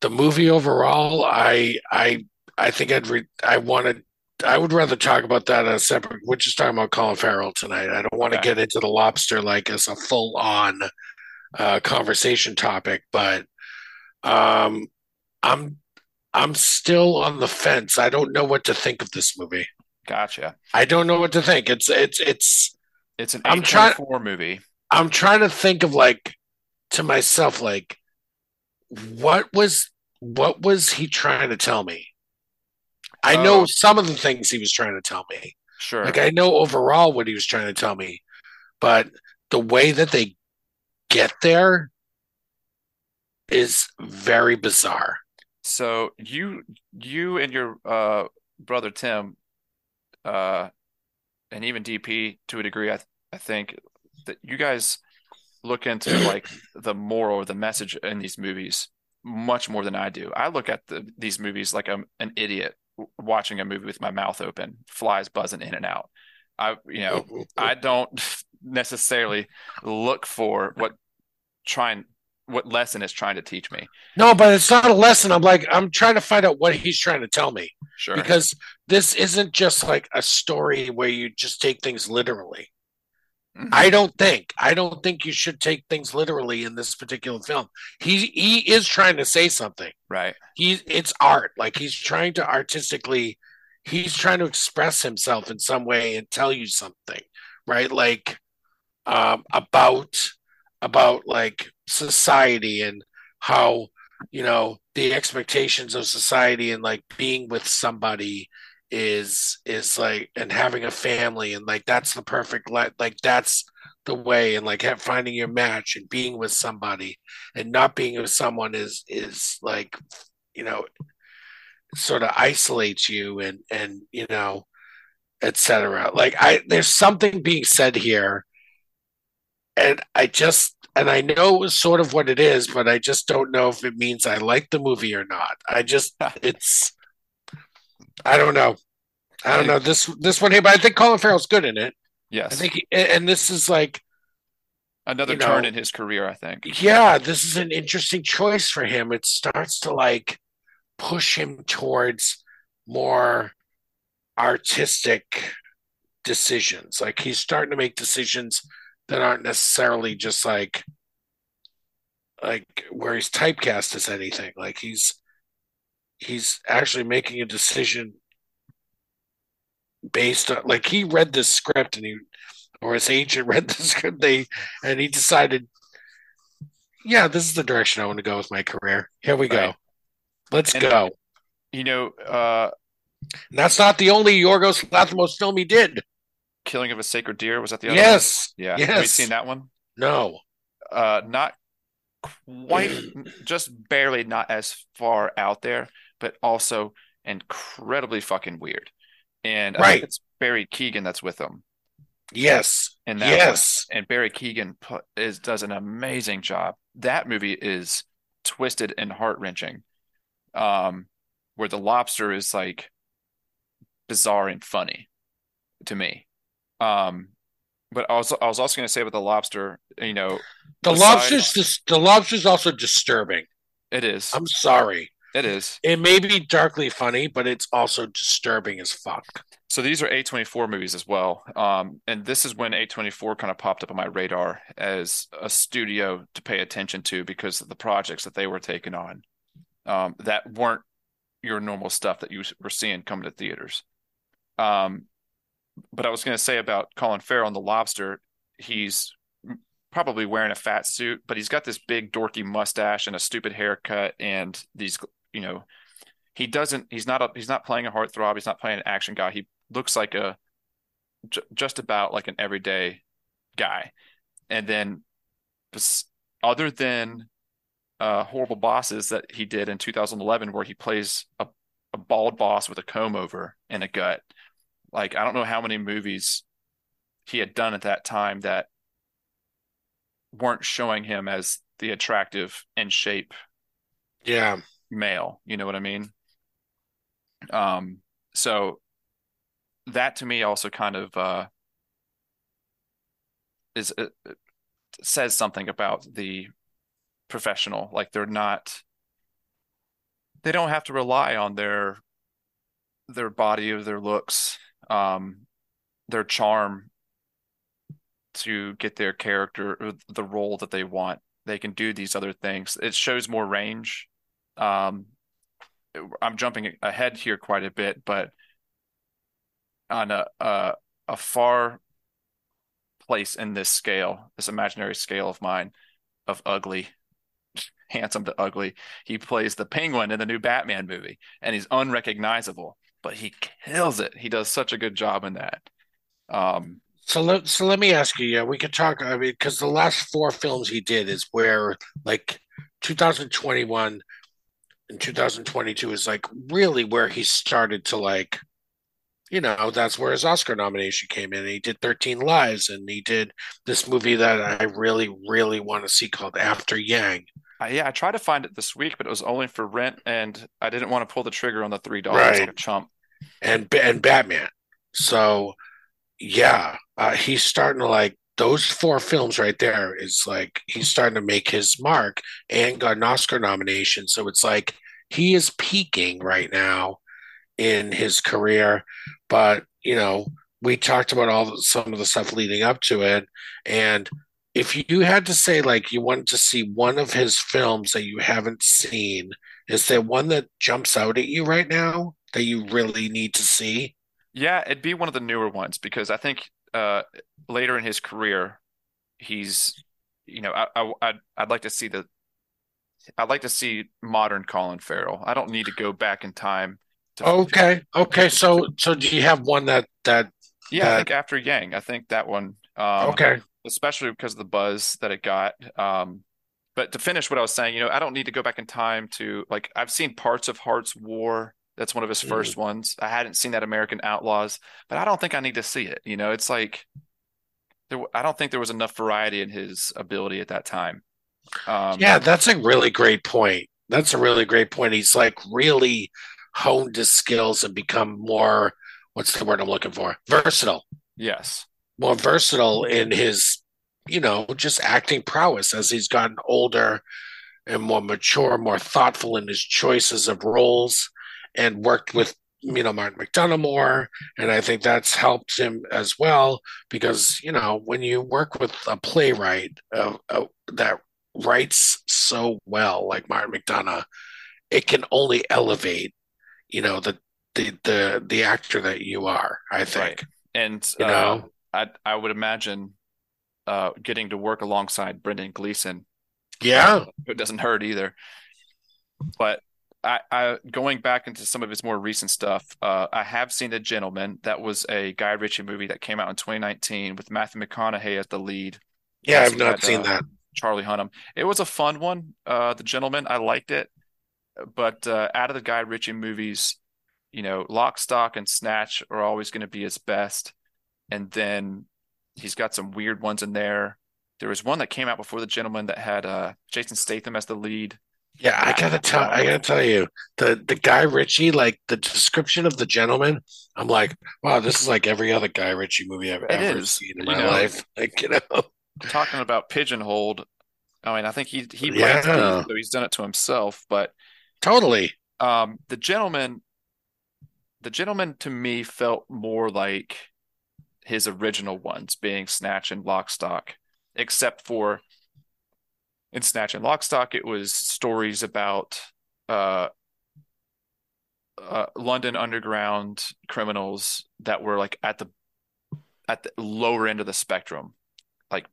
the movie overall, I I I think I'd re- I wanted I would rather talk about that on a separate. We're just talking about Colin Farrell tonight. I don't want to Okay. get into the lobster like as a full on uh, conversation topic, but um, I'm I'm still on the fence. I don't know what to think of this movie. Gotcha. I don't know what to think. It's it's it's It's an I'm trying- A24 movie. I'm trying to think of like to myself like what was what was he trying to tell me? I oh. know Oh. some of the things he was trying to tell me. Sure. Like I know overall what he was trying to tell me, but the way that they get there is very bizarre. So you you and your uh brother Tim uh and even DP to a degree I th I think that you guys look into like the moral or the message in these movies much more than I do. I look at the, these movies like I'm an idiot watching a movie with my mouth open, flies buzzing in and out. I you know, I don't necessarily look for what trying what lesson is trying to teach me. No, but it's not a lesson. I'm like I'm trying to find out what he's trying to tell me. Sure. because this isn't just like a story where you just take things literally. Mhm. I don't think. I don't think you should take things literally in this particular film. He he is trying to say something. right. He it's art. Like he's trying to artistically he's trying to express himself in some way and tell you something, right? Like um about about like society and how you know the expectations of society and like being with somebody is is like and having a family and like that's the perfect li- like that's the way and like have, finding your match and being with somebody and not being with someone is is like you know sort of isolates you and and you know etc like i there's something being said here and i just and i know sort of what it is but i just don't know if it means i like the movie or not i just it's i don't know i don't know this this one here but i think colin farrell's good in it Yes. i think he, and this is like Another turn know- in his career, I think. yeah, this is an interesting choice for him. It starts to like push him towards more artistic decisions. Like he's starting to make decisions that aren't necessarily just like like where he's typecast as anything. Like he's he's actually making a decision based on like he read this script and he or his agent read the script. They and he decided yeah this is the direction i want to go with my career. Here we go. Let's And- go. You know, uh, and that's not the only yorgos lanthimos film he did Killing of a Sacred Deer. Was that the other Yes. one? Yeah. Yes. Have you seen that one? No. Uh, not quite, just barely not as far out there, but also incredibly fucking weird. And I Right. think it's Barry Keoghan that's with them. Yes. in that one. Yes. and Barry Keoghan pu- is does an amazing job. That movie is twisted and heart wrenching. Um, where the lobster is like bizarre and funny to me. Um, but I was I was also going to say about the lobster, you know, The lobster's dis- the lobster's also disturbing. it is I'm sorry. it is. It may be darkly funny, but it's also disturbing as fuck. So these are A24 movies as well. Um, and this is when A24 kind of popped up on my radar as a studio to pay attention to because of the projects that they were taking on um, that weren't your normal stuff that you were seeing coming to theaters. Um, but I was going to say about Colin Farrell and the Lobster, he's probably wearing a fat suit, but he's got this big dorky mustache and a stupid haircut and these, you know, he doesn't he's not a he's not playing a heartthrob, he's not playing an action guy. He looks like a j- just about like an everyday guy. And then other than uh horrible bosses that he did in 2011 where he plays a, a bald boss with a comb over and a gut. Like I don't know how many movies he had done at that time that weren't showing him as the attractive and shape Yeah. male. You know what I mean? Um, so that to me also kind of uh is uh, says something about the professional. Like they're not they don't have to rely on their their body or their looks, um, their charm to get their character or the role that they want. They can do these other things. It shows more range. Um, I'm jumping ahead here quite a bit, but on a a, a far place in this scale, this imaginary scale of mine, of ugly, handsome to ugly, he plays the Penguin in the new Batman movie, and he's unrecognizable, but he kills it. He does such a good job in that. Um, So let so let me ask you. Yeah, we could talk. I mean, because the last four films he did is where like 2021 and 2022 is like really where he started to like, you know, that's where his Oscar nomination came in. He did 13 Lives, and he did this movie that I really, really want to see called After Yang. I, yeah, I tried to find it this week, but it was only for rent, and I didn't want to pull the trigger on the three dollars like a chump. And and Batman. So yeah, uh, he's starting to like those four films right there is like he's starting to make his mark and got an Oscar nomination. So it's like he is peaking right now in his career. But you know, we talked about all some of the stuff leading up to it, and if you had to say like you wanted to see one of his films that you haven't seen, is there one that jumps out at you right now that you really need to see? Yeah, it'd be one of the newer ones because I think uh, later in his career, he's, you know, I, I I'd, I'd like to see the, I'd like to see modern Colin Farrell. I don't need to go back in time to, Okay, okay. So, so do you have one that that yeah, I think after Yang, I think that one, um, okay? especially because of the buzz that it got. Um, but to finish what I was saying, you know, I don't need to go back in time to like I've seen parts of Hart's War. That's one of his Mhm. first ones. I hadn't seen that American Outlaws, but I don't think I need to see it. You know, it's like there. I don't think there was enough variety in his ability at that time. Um, Yeah, that's a really great point. That's a really great point. He's like really honed his skills and become more, what's the word I'm looking for? Versatile. Yes. More versatile in his, you know, just acting prowess as he's gotten older and more mature, more thoughtful in his choices of roles and worked with, you know, Martin McDonagh more. And I think that's helped him as well because, you know, when you work with a playwright uh, uh, that writes so well, like Martin McDonagh, it can only elevate, you know, the the the the actor that you are. I think. Right. And You uh, know? I I would imagine uh, getting to work alongside Brendan Gleeson Yeah. it doesn't hurt either. But I, I going back into some of his more recent stuff, uh, I have seen The Gentleman. That was a Guy Ritchie movie that came out in 2019 with Matthew McConaughey as the lead. Yeah, I've not had, seen uh, that. Charlie Hunnam. It was a fun one. Uh, The Gentleman, I liked it, but uh, out of the Guy Ritchie movies, you know, Lock, Stock, and Snatch are always going to be his best, and then he's got some weird ones in there. There was one that came out before The Gentleman that had uh, Jason Statham as the lead. Yeah, I gotta tell I gotta tell you, the the Guy Ritchie, like the description of the gentleman, I'm like, wow, this is like every other Guy Ritchie movie I've ever is, seen in you my know. life. Like, you know, Talking about pigeonholed, I mean, I think he he Yeah. these, so he's done it to himself, but totally. um the gentleman the gentleman to me felt more like his original ones being snatch and lock stock, except for in snatch and lockstock it was stories about uh uh, London underground criminals that were like at the at the lower end of the spectrum, like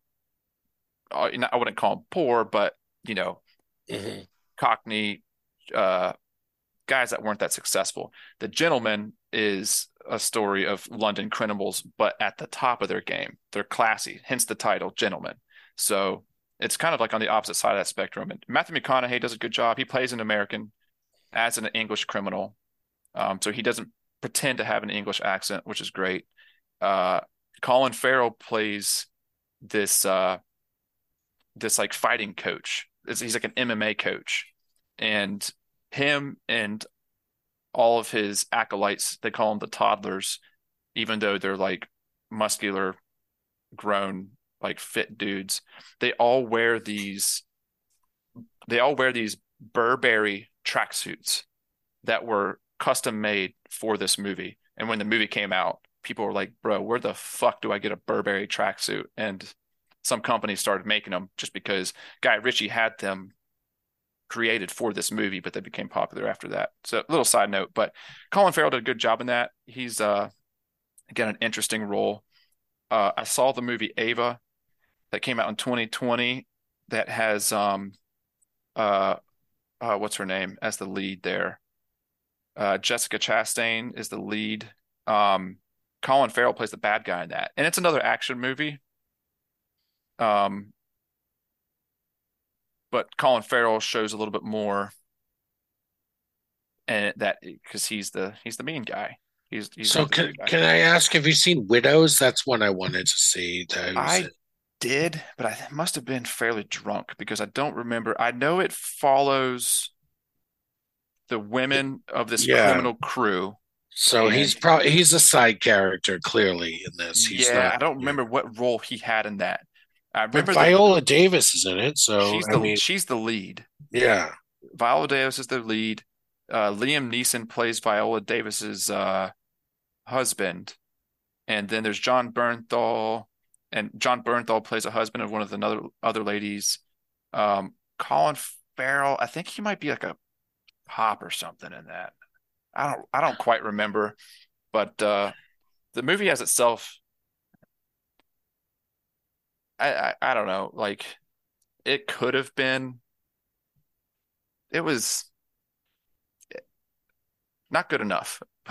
uh, I wouldn't call them poor, but you know, Mhm. Cockney uh, guys that weren't that successful. The Gentleman is a story of London criminals, but at the top of their game. They're classy, hence the title, Gentleman. So it's kind of like on the opposite side of that spectrum. And Matthew McConaughey does a good job. He plays an American as an English criminal. Um, so he doesn't pretend to have an English accent, which is great. Uh, Colin Farrell plays this uh, this like fighting coach. It's- he's like an MMA coach, and him and all of his acolytes, they call them the toddlers, even though they're like muscular, grown, like fit dudes. They all wear these. They all wear these Burberry tracksuits that were custom made for this movie. And when the movie came out, people were like, "Bro, where the fuck do I get a Burberry tracksuit?" And some companies started making them just because Guy Ritchie had them created for this movie, but they became popular after that. So, little side note, but Colin Farrell did a good job in that. He's uh again an interesting role. Uh, I saw the movie Ava that came out in 2020 that has um uh, uh what's her name as the lead there. Uh, Jessica Chastain is the lead. Um, Colin Farrell plays the bad guy in that, and it's another action movie. Um, but Colin Farrell shows a little bit more, and that because he's the he's the mean guy. He's, he's So can guy. can I ask have you seen Widows? That's one I wanted to see. That I. did, but I must have been fairly drunk because I don't remember. I know it follows the women of this Yeah. criminal crew. So he's probably he's a side character clearly in this. He's yeah, not, I don't remember what role he had in that. I remember that Viola Davis is in it, so she's I the mean, she's the lead. yeah. Viola Davis is the lead. Uh, Liam Neeson plays Viola Davis's uh, husband, and then there's Jon Bernthal, and Jon Bernthal plays a husband of one of the other other ladies. Um, Colin Farrell, I think he might be like a pop or something in that. I don't I don't quite remember, but uh, the movie as itself, I, I I don't know, like it could have been. It was not good enough.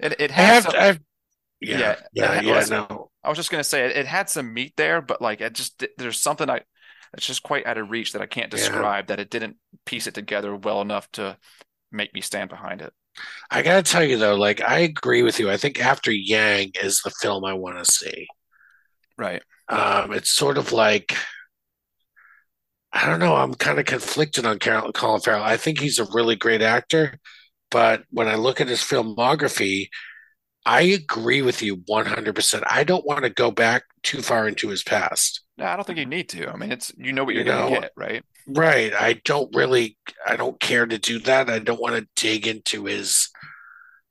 it it I have some, to, I've, yeah, Yeah, yeah, it yeah, no. I was just gonna say it, it had some meat there, but like it just there's something I it's just quite out of reach that I can't Yeah. describe that it didn't piece it together well enough to make me stand behind it. I gotta tell you though, like I agree with you. I think After Yang is the film I want to see. Right. Um, it's sort of like I don't know. I'm kind of conflicted on Carol, Colin Farrell. I think he's a really great actor, but when I look at his filmography, I agree with you 100%. I don't want to go back too far into his past. No, I don't think you need to. I mean, it's you know what you're You gonna get, right? Right. I don't really I don't care to do that. I don't want to dig into his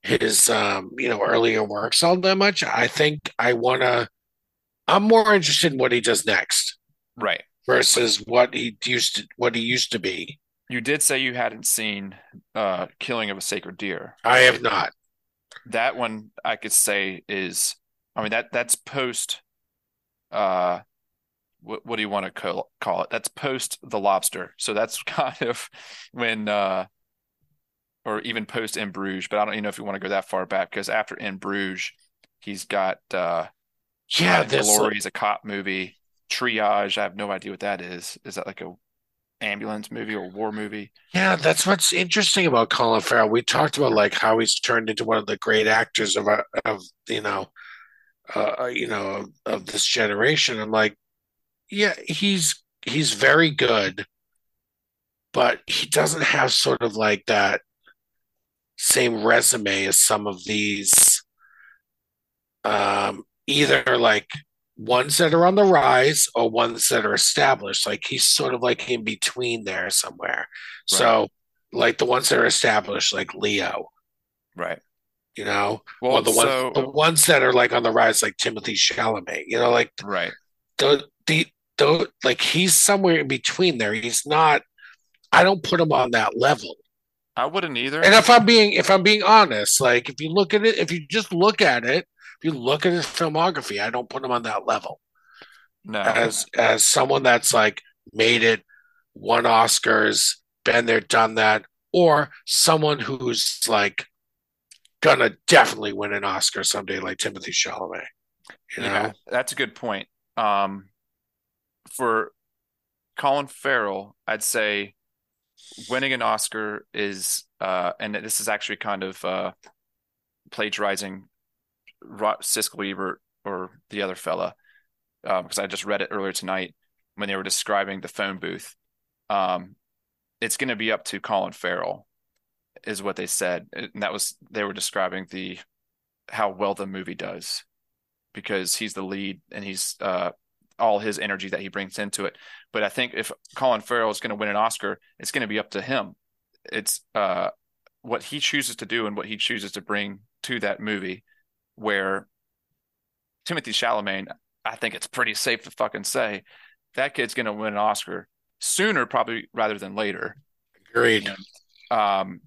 his um, you know, earlier works all that much. I think I want to I'm more interested in what he does next Right. versus what he used to what he used to be. You did say you hadn't seen uh Killing of a Sacred Deer. I have not. That one I could say is I mean that that's post uh what what do you want to call call it? That's post The Lobster. So that's kind of when uh or even post in Bruges, but I don't even know if you want to go that far back because after in Bruges, he's got uh Yeah, Glory is a cop movie. Triage, I have no idea what that is. Is that like a ambulance movie or war movie? yeah, that's what's interesting about Colin Farrell. We talked about like how he's turned into one of the great actors of of you know, uh, you know, of, of this generation. I'm like, yeah, he's he's very good, but he doesn't have sort of like that same resume as some of these um either like ones that are on the rise or ones that are established. Like he's sort of like in between there somewhere. So like the ones that are established like leo. Right. you know? Well, or the ones so the ones that are like on the rise like timothy chalamet. You know like right. the the the like he's somewhere in between there. He's not i don't put him on that level. I wouldn't either. And if I'm being if I'm being honest, like if you look at it, if you just look at it, you look at his filmography, I don't put him on that level no. as as someone that's like made it, won Oscars, been there, done that, or someone who's like gonna definitely win an Oscar someday, like Timothy Chalamet. You know, Yeah, that's a good point. Um, for Colin Farrell, I'd say winning an Oscar is, uh, and this is actually kind of uh, plagiarizing Ro- Siskel Ebert or the other fella, because I just read it earlier tonight when they were describing the phone booth. Um, it's going to be up to Colin Farrell, is what they said, and that was they were describing the how well the movie does because he's the lead and he's uh, all his energy that he brings into it. But I think if Colin Farrell is going to win an Oscar, it's going to be up to him. It's uh, what he chooses to do and what he chooses to bring to that movie. Where Timothy Chalamet, I think it's pretty safe to fucking say that kid's going to win an Oscar sooner, probably rather than later. agreed. Um,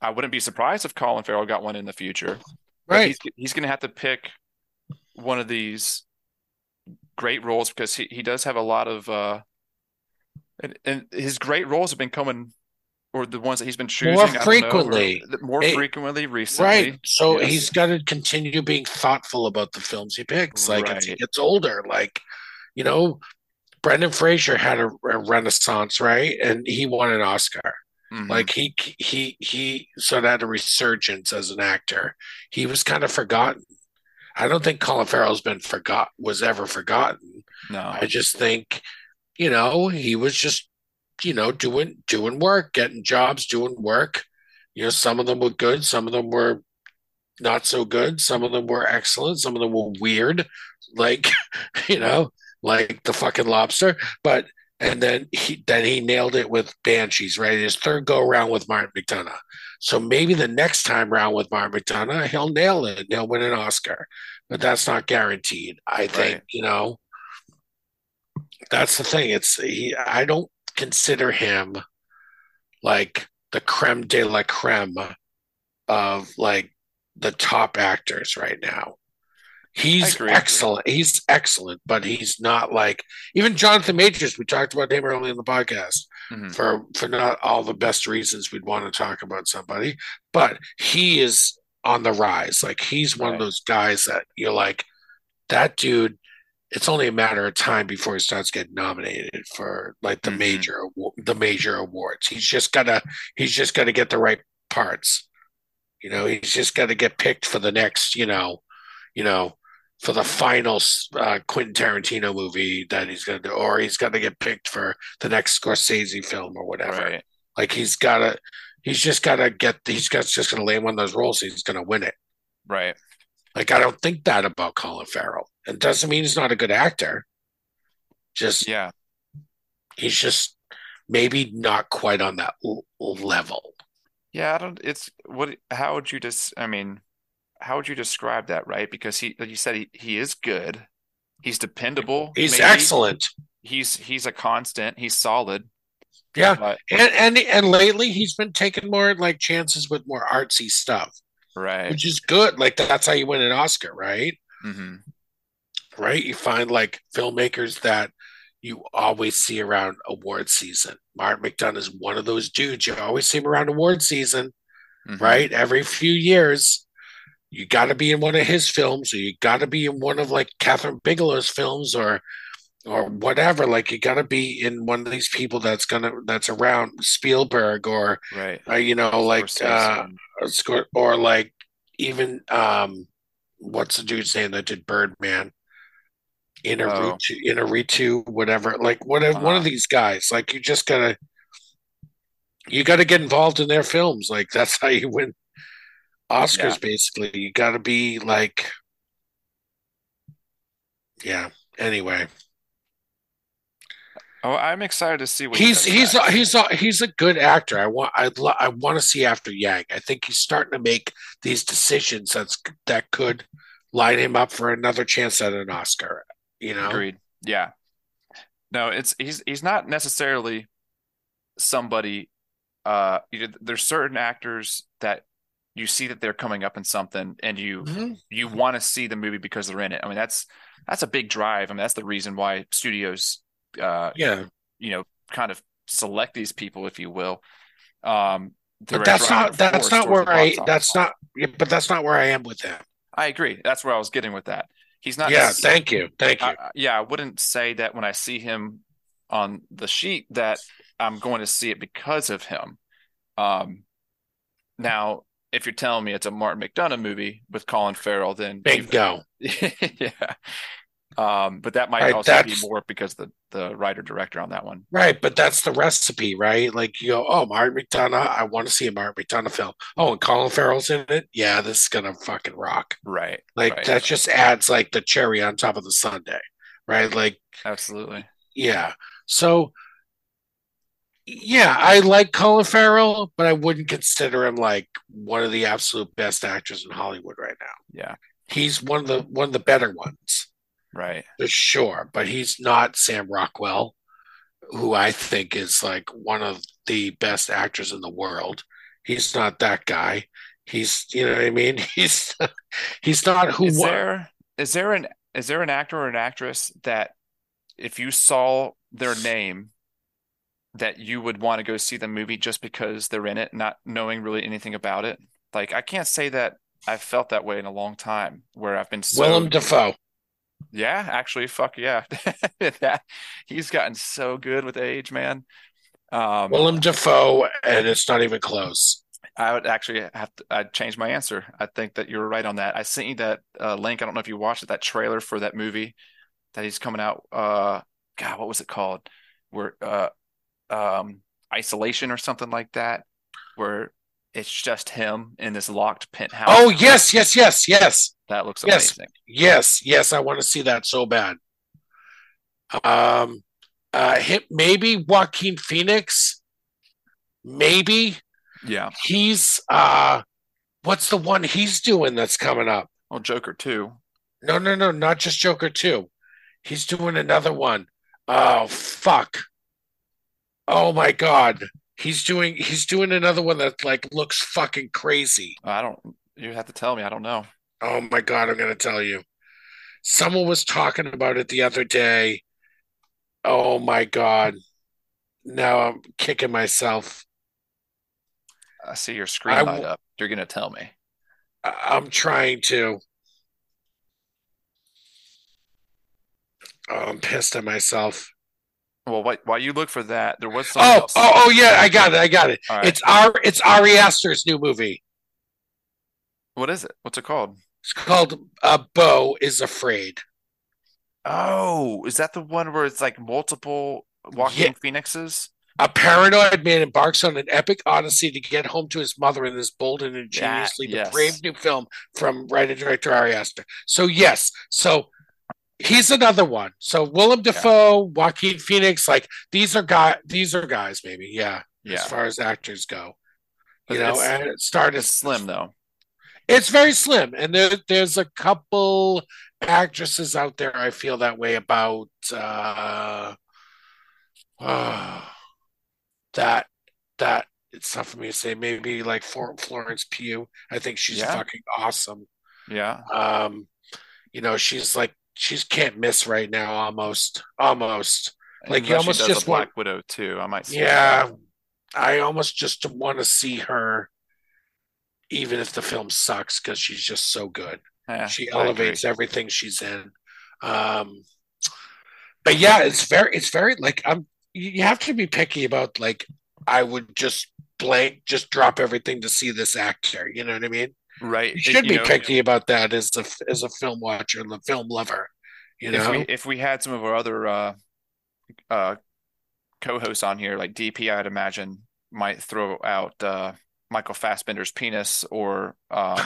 I wouldn't be surprised if Colin Farrell got one in the future. Right. he's he's going to have to pick one of these great roles because he, he does have a lot of uh and, and his great roles have been coming or the ones that he's been choosing I don't know, frequently. more It- frequently recently. Right. So Yes. he's got to continue being thoughtful about the films he picks. Like as he gets older, like, you know, Brendan Fraser had a, a renaissance, right? And he won an Oscar. Mhm. Like he he he sort of had a resurgence as an actor. He was kind of forgotten. I don't think Colin Farrell's been forgot was ever forgotten. no. I just think, you know, he was just, you know, doing doing work, getting jobs, doing work. You know, some of them were good, some of them were not so good, some of them were excellent, some of them were weird, like, you know, like the fucking lobster. But and then he then he nailed it with Banshees, right? His third go around with Martin McDonagh. So maybe the next time round with Martin McDonagh, he'll nail it. and He'll win an Oscar, but that's not guaranteed. I think Right. you know that's the thing. It's he, I don't consider him like the creme de la creme of like the top actors right now. He's agree. excellent. He's excellent, but he's not like even Jonathan Majors. We talked about him earlier in the podcast Mhm. for for not all the best reasons we'd want to talk about somebody, but he is on the rise. Like he's one of those guys that you're like, that dude. It's only a matter of time before he starts getting nominated for like the Mhm. major the major awards. He's just gotta he's just gotta get the right parts. You know, he's just got to get picked for the next, you know, you know, for the final uh, Quentin Tarantino movie that he's to do, or he's to get picked for the next Scorsese film or whatever. Right. Like he's got to, he's just got to get, he's got just to land one of those roles. He's to win it. Right. Like I don't think that about Colin Farrell. It doesn't mean he's not a good actor. Just Yeah. he's just maybe not quite on that l- level. Yeah, I don't, it's what, how would you just, I mean, how would you describe that, right? Because he, like you said, he, he is good. He's dependable. He's maybe. excellent. He's, he's a constant. He's solid. Yeah. But, And and and lately he's been taking more like chances with more artsy stuff, right. which is good. Like that's how you win an Oscar, right? hmm Right? You find like filmmakers that you always see around award season. Martin McDonagh is one of those dudes you always see him around award season, Mhm. right? Every few years, you got to be in one of his films, or you got to be in one of like Kathryn Bigelow's films, or or whatever. Like you got to be in one of these people that's gonna that's around Spielberg or Right. uh, you know like uh, or or like even um what's the dude's name that did Birdman? In a Oh. in a whatever, like whatever one Uh-huh. of these guys. Like you just gotta you gotta get involved in their films. Like that's how you win Oscars, Yeah. basically. You gotta be like Yeah. Anyway. Oh, I'm excited to see what he He's does he's a, he's a, he's a good actor. I want I lo- I want to see after Yang. I think he's starting to make these decisions that's that could line him up for another chance at an Oscar. You know, Agreed. Yeah. No, it's he's he's not necessarily somebody uh you, there's certain actors that you see that they're coming up in something and you Mhm. you want to see the movie because they're in it. I mean that's that's a big drive. I mean that's the reason why studios uh yeah, you know kind of select these people if you will. Um but that's not that's not where I that's not but that's not where I am with that. I agree. That's where I was getting with that. He's not Yeah, thank you, thank you. I- yeah, I wouldn't say that when I see him on the sheet that I'm going to see it because of him. Um, now, if you're telling me it's a Martin McDonagh movie with Colin Farrell, then Bingo. yeah. Um, but that might Right, also be more because the the writer director on that one. Right, but that's the recipe, right? Like you go, oh, Martin McDonagh, I want to see a Martin McDonagh film. Oh, and Colin Farrell's in it. Yeah, this is gonna fucking rock. Right. Like right. that just adds like the cherry on top of the sundae, right? Like Absolutely. Yeah. So, yeah, I like Colin Farrell, but I wouldn't consider him like one of the absolute best actors in Hollywood right now. Yeah. He's one of the one of the better ones Right. for sure, but he's not Sam Rockwell, who I think is like one of the best actors in the world. He's not that guy. He's, you know what I mean? He's he's not who is there is there an is there an actor or an actress that if you saw their name that you would want to go see the movie just because they're in it, not knowing really anything about it? Like I can't say that I've felt that way in a long time where I've been so Willem Dafoe. Yeah, actually fuck yeah. That he's gotten so good with age, man. Um Willem Dafoe, and it's not even close. I would actually have to I'd change my answer. I think that you were right on that. I sent you that uh, link. I don't know if you watched it, that trailer for that movie that he's coming out. Uh, God, what was it called? Where uh, um, isolation or something like that, where it's just him in this locked penthouse. Oh yes, yes, yes, yes, that looks yes. amazing. yes, yes. I want to see that so bad. Um, uh, maybe Joaquin Phoenix. Maybe Yeah. he's uh, what's the one he's doing that's coming up? Oh, Joker too. No, no, no, not just Joker two. He's doing another one. Oh fuck. Oh my god. He's doing he's doing another one that like looks fucking crazy. I don't. You have to tell me. I don't know. Oh my God, I'm going to tell you. Someone was talking about it the other day. Oh my God. Now I'm kicking myself. I see your screen I light up. You're gonna tell me. I'm trying to. Oh, I'm pissed at myself. Well, wait, while you look for that, there was something Oh, else. oh, oh, yeah, I got it. I got it. Right. It's our, it's Ari Aster's new movie. What is it? What's it called? It's called uh, "Beau is Afraid." Oh, is that the one where it's like multiple walking Yeah. Phoenixes? A paranoid man embarks on an epic odyssey to get home to his mother in this bold and ingeniously yes. depraved new film from writer director Ari Aster. So yes, so he's another one. So Willem Dafoe, Joaquin Phoenix, like these are guy, these are guys, maybe, yeah, Yeah, as far as actors go. You But know, and it started slim though. It's very slim, and there, there's a couple actresses out there I feel that way about. Uh, that that it's tough for me to say. Maybe like Florence Pugh. I think she's Yeah. fucking awesome. Yeah, Um, you know, she's like she's can't miss right now. Almost, almost. Like, you almost just want- Black Widow too. I might. Yeah, that. I almost just want to see her, even if the film sucks, because she's just so good. Yeah, she elevates everything she's in. Um, but yeah, it's very, it's very like I'm. You have to be picky about like I would just blank, just drop everything to see this actor. You know what I mean? Right. You It- should you be know, picky about that as a as a film watcher and a film lover. You if know? we if we had some of our other uh uh co-hosts on here, like DP, I'd imagine might throw out uh Michael Fassbender's penis or um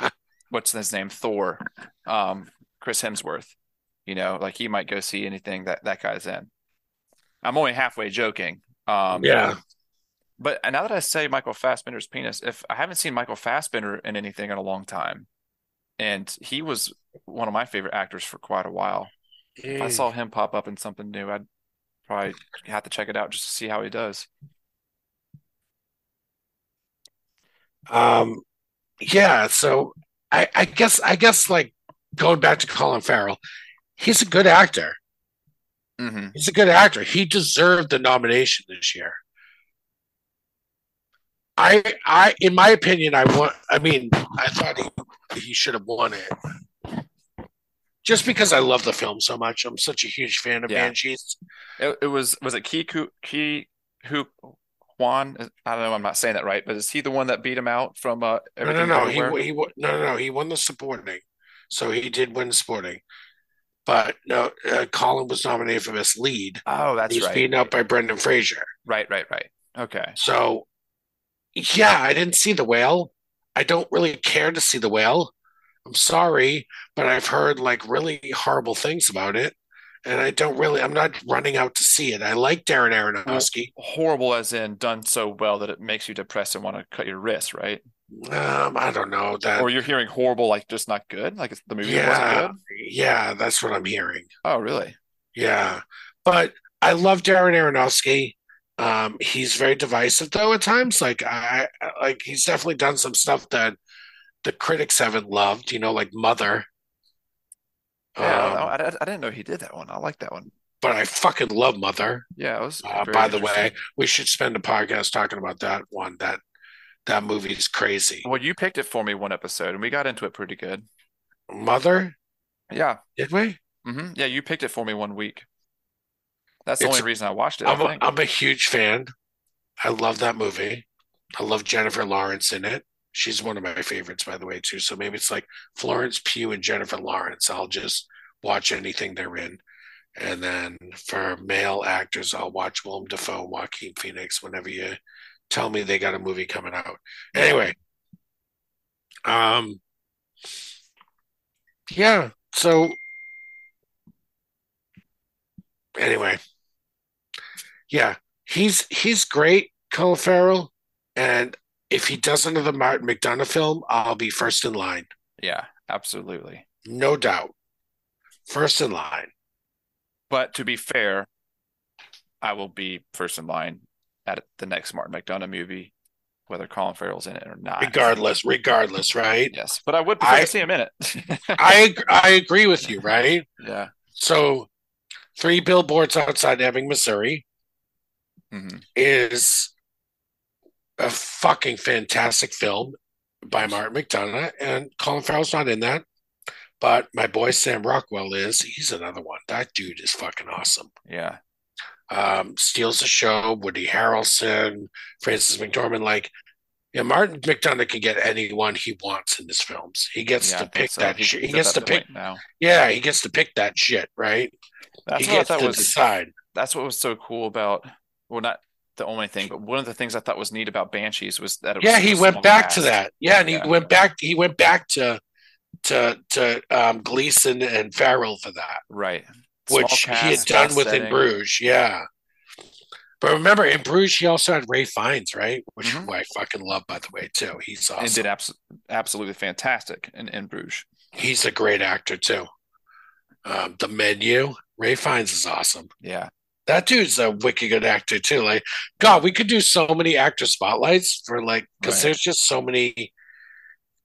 what's his name? Thor. Um Chris Hemsworth. You know, like he might go see anything that that guy's in. I'm only halfway joking. Um yeah. But now that I say Michael Fassbender's penis, if I haven't seen Michael Fassbender in anything in a long time, and he was one of my favorite actors for quite a while. If I saw him pop up in something new, I'd probably have to check it out just to see how he does. Um, yeah, so I, I guess I guess like going back to Colin Farrell, he's a good actor. hmm He's a good actor. He deserved the nomination this year. I I in my opinion, I want I mean, I thought he he should have won it. Just because I love the film so much. I'm such a huge fan of Yeah. Banshees. It, it was was it Ki Ku Ki Hu Juan? I don't know. I'm not saying that right, but is he the one that beat him out from uh No, no, no. He everywhere? he no, no, no. He won the supporting, so he did win supporting. But no, uh, Colin was nominated for best lead. Oh, that's He's right. beaten up by Brendan Fraser. Right, right, right. Okay. So, yeah, I didn't see the whale. I don't really care to see the whale. I'm sorry, but I've heard like really horrible things about it, and I don't really. I'm not running out to see it. I like Darren Aronofsky. Horrible as in done so well that it makes you depressed and want to cut your wrist, right? Um, I don't know that. Or you're hearing horrible, like just not good, like it's- the movie wasn't Yeah, good. yeah, that's what I'm hearing. Oh, really? Yeah, but I love Darren Aronofsky. Um, he's very divisive though at times. Like I like he's definitely done some stuff that the critics haven't loved. You know, like Mother. Yeah, Um, I, I, I didn't know he did that one. I like that one. but I fucking love Mother. Yeah, it was Uh, by the way, we should spend a podcast talking about that one. That that movie is crazy. Well, you picked it for me one episode, and we got into it pretty good. Mother, Yeah. did we? hmm Yeah, you picked it for me one week. That's the It's- only reason I watched it, I I'm a, think. I'm a huge fan. I love that movie. I love Jennifer Lawrence in it. She's one of my favorites, by the way, too. So maybe it's like Florence Pugh and Jennifer Lawrence. I'll just watch anything they're in. And then for male actors, I'll watch Willem Dafoe, Joaquin Phoenix whenever you tell me they got a movie coming out. Anyway, um, yeah. So anyway, yeah, he's he's great, Colin Farrell, and if he does another Martin McDonagh film, I'll be first in line, Yeah, absolutely. no doubt, first in line. But to be fair, I will be first in line at the next Martin McDonagh movie, whether Colin Farrell's in it or not. Regardless, regardless, right? Yes, but I would prefer I- to see him in it. I I agree with you, right? Yeah. So, three billboards outside Ebbing, Missouri hmm is a fucking fantastic film by Martin McDonagh, and Colin Farrell's not in that. But my boy Sam Rockwell is. He's another one. That dude is fucking awesome. Yeah. Um, steals the show. Woody Harrelson, Frances McDormand. Like, yeah, Martin McDonagh can get anyone he wants in his films. He gets Yeah, to pick so. that He's- shit. He gets to pick. now. Yeah, he gets to pick that shit. Right. That's he what I thought was decide. that's what was so cool about well not the only thing but one of the things I thought was neat about Banshees was that it was Yeah, such he went back to that. Yeah, and he went back. He went back to to to um, Gleeson and Farrell for that, right Small which he had done with In. Bruges. Yeah, but remember in Bruges, he also had Rafe Fiennes, right? Which Mhm. who I fucking love, by the way, too. He's awesome. and did abs- absolutely fantastic in, in Bruges He's a great actor too. Um, the menu, Rafe Fiennes is awesome. yeah That dude's a wicked good actor too. Like, God, we could do so many actor spotlights for like because Right. there's just so many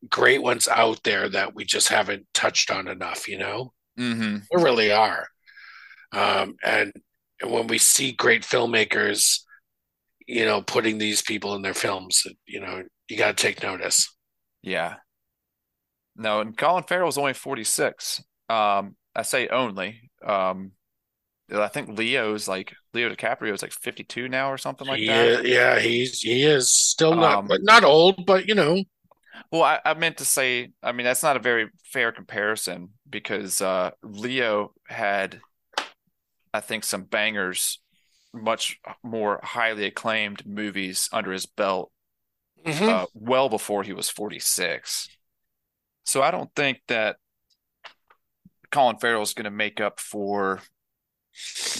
great ones out there that we just haven't touched on enough. You know, hmm there really are. Um, and and when we see great filmmakers, you know, putting these people in their films, you know, you got to take notice. Yeah. No, and Colin Farrell is only 46. Um, I say only. Um, I think Leo's like Leo DiCaprio is like 52 now or something like yeah, that. Yeah, he's he is still not Um, but not old, but you know, Well, I, I meant to say, I mean, that's not a very fair comparison because uh, Leo had, I think, some bangers, much more highly acclaimed movies under his belt Mhm. uh, well before he was 46. So I don't think that Colin Farrell is going to make up for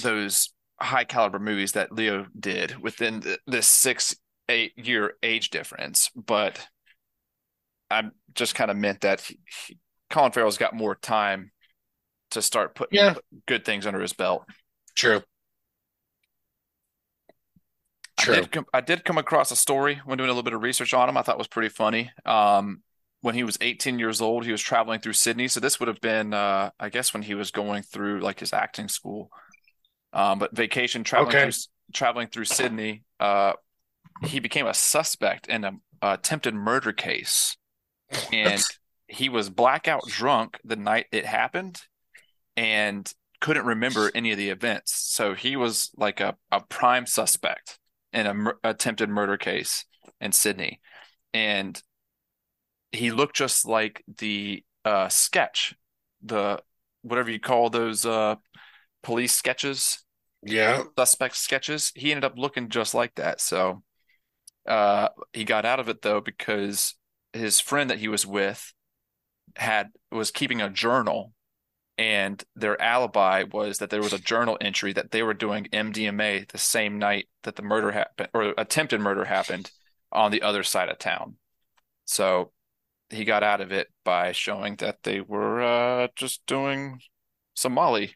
those high caliber movies that Leo did within the, this six, eight year age difference. But I just kind of meant that he, he, Colin Farrell's got more time to start putting Yeah. good things under his belt. true. I True. did come, I did come across a story when doing a little bit of research on him. I thought was pretty funny. Um, when he was 18 years old, he was traveling through Sydney. So this would have been, uh, I guess, when he was going through like his acting school. Um, but vacation traveling Okay. through traveling through Sydney, uh, he became a suspect in a, a attempted murder case, and he was blackout drunk the night it happened, and couldn't remember any of the events. So he was like a, a prime suspect in a mur- attempted murder case in Sydney, and he looked just like the uh, sketch, the whatever you call those uh, police sketches, Yeah. suspect sketches. He ended up looking just like that. So uh, he got out of it though because his friend that he was with had was keeping a journal and their alibi was that there was a journal entry that they were doing MDMA the same night that the murder happened or attempted murder happened on the other side of town. So he got out of it by showing that they were uh, just doing some Molly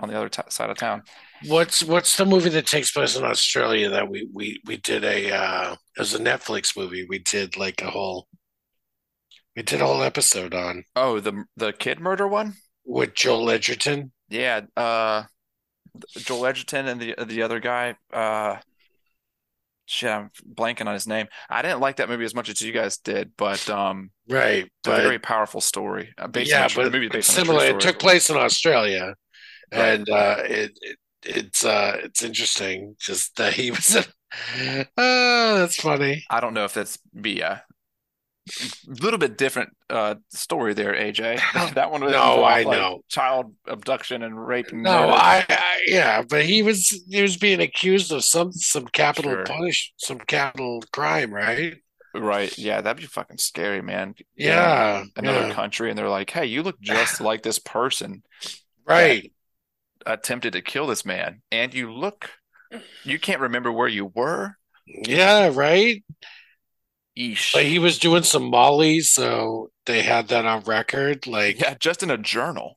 on the other t side of town. What's what's the movie that takes place in Australia that we we we did a uh it was a Netflix movie. We did like a whole we did a whole episode on Oh, the the kid murder one? with Joel Edgerton. Yeah, uh Joel Edgerton and the the other guy, uh shit, I'm blanking on his name. I didn't like that movie as much as you guys did, but um Right. it's a very powerful story. Uh, based yeah, on but the movie based on a true similar. It took place in Australia, Right. and uh, it, it it's uh it's interesting. Just that he was. oh, that's funny. I don't know if that's be a little bit different uh story there, AJ. That one was No, I like, know. child abduction and rape and No. I, I yeah, but he was he was being accused of some some capital Sure. punish some capital crime, right? Right. Yeah, that'd be fucking scary, man. Yeah, Another yeah, country and they're like, "Hey, you look just like this person right. Attempted to kill this man and you look you can't remember where you were." Yeah, right. Eesh. But he was doing some Molly, so they had that on record. Like, Yeah, just in a journal.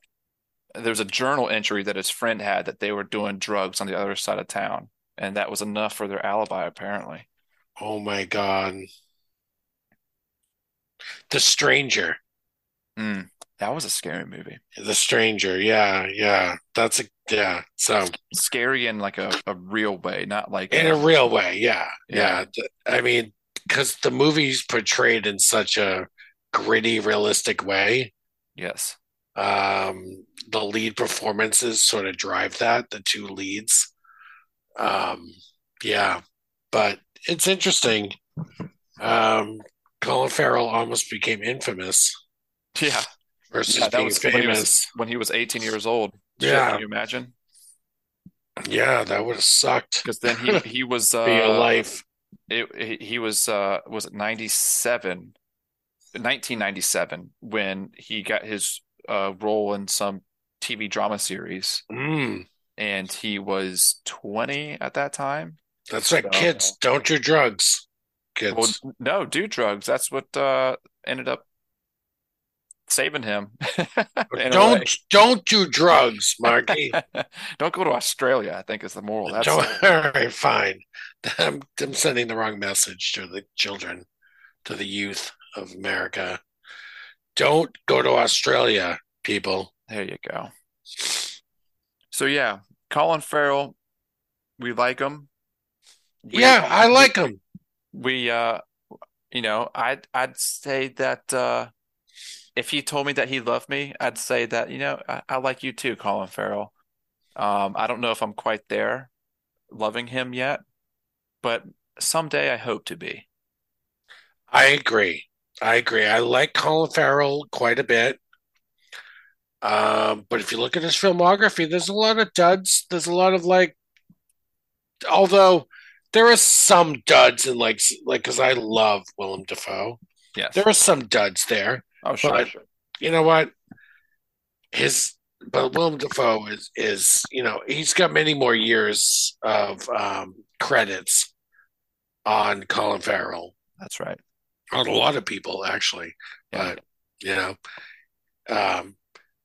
There's a journal entry that his friend had that they were doing drugs on the other side of town, and that was enough for their alibi, apparently. oh my God. The Stranger. Mm, that was a scary movie. The Stranger. Yeah, yeah. That's a yeah. So Scary in like a, a real way, not like in a real way, yeah, Yeah. yeah. I mean, because the movie's portrayed in such a gritty, realistic way. yes. Um, the lead performances sort of drive that, the two leads. Um, yeah, but it's interesting. Um, Colin Farrell almost became infamous Yeah. Versus Yeah, that was when he famous. was when he was 18 years old. Yeah. can you imagine? Yeah, that would have sucked. Because then he he was uh life. it, he- he was uh was it 97 1997 when he got his uh role in some TV drama series Mm, and he was 20 at that time. that's right, So- kids. Don't do drugs, kids. Well, no, do drugs. That's what uh ended up saving him. don't don't do drugs, Marky. Don't go to Australia, I think is the moral. That's Don't, all right, fine. I'm, I'm sending the wrong message to the children, to the youth of America. Don't go to Australia, people. there you go. So yeah, Colin Farrell, we like him. We, yeah, I like him. we uh you know, I'd I'd say that uh if he told me that he loved me, I'd say that, you know, I, I like you too, Colin Farrell. Um, I don't know if I'm quite there loving him yet, but someday I hope to be. I agree. I agree. I like Colin Farrell quite a bit. Um, but if you look at his filmography, there's a lot of duds. There's a lot of like, although there are some duds and like, like, because I love Willem Dafoe. Yes. There are some duds there. Oh, sure. But you know what? His but Willem Dafoe is is you know he's got many more years of um, credits on Colin Farrell That's right. on a lot of people actually, Yeah. but you know, um,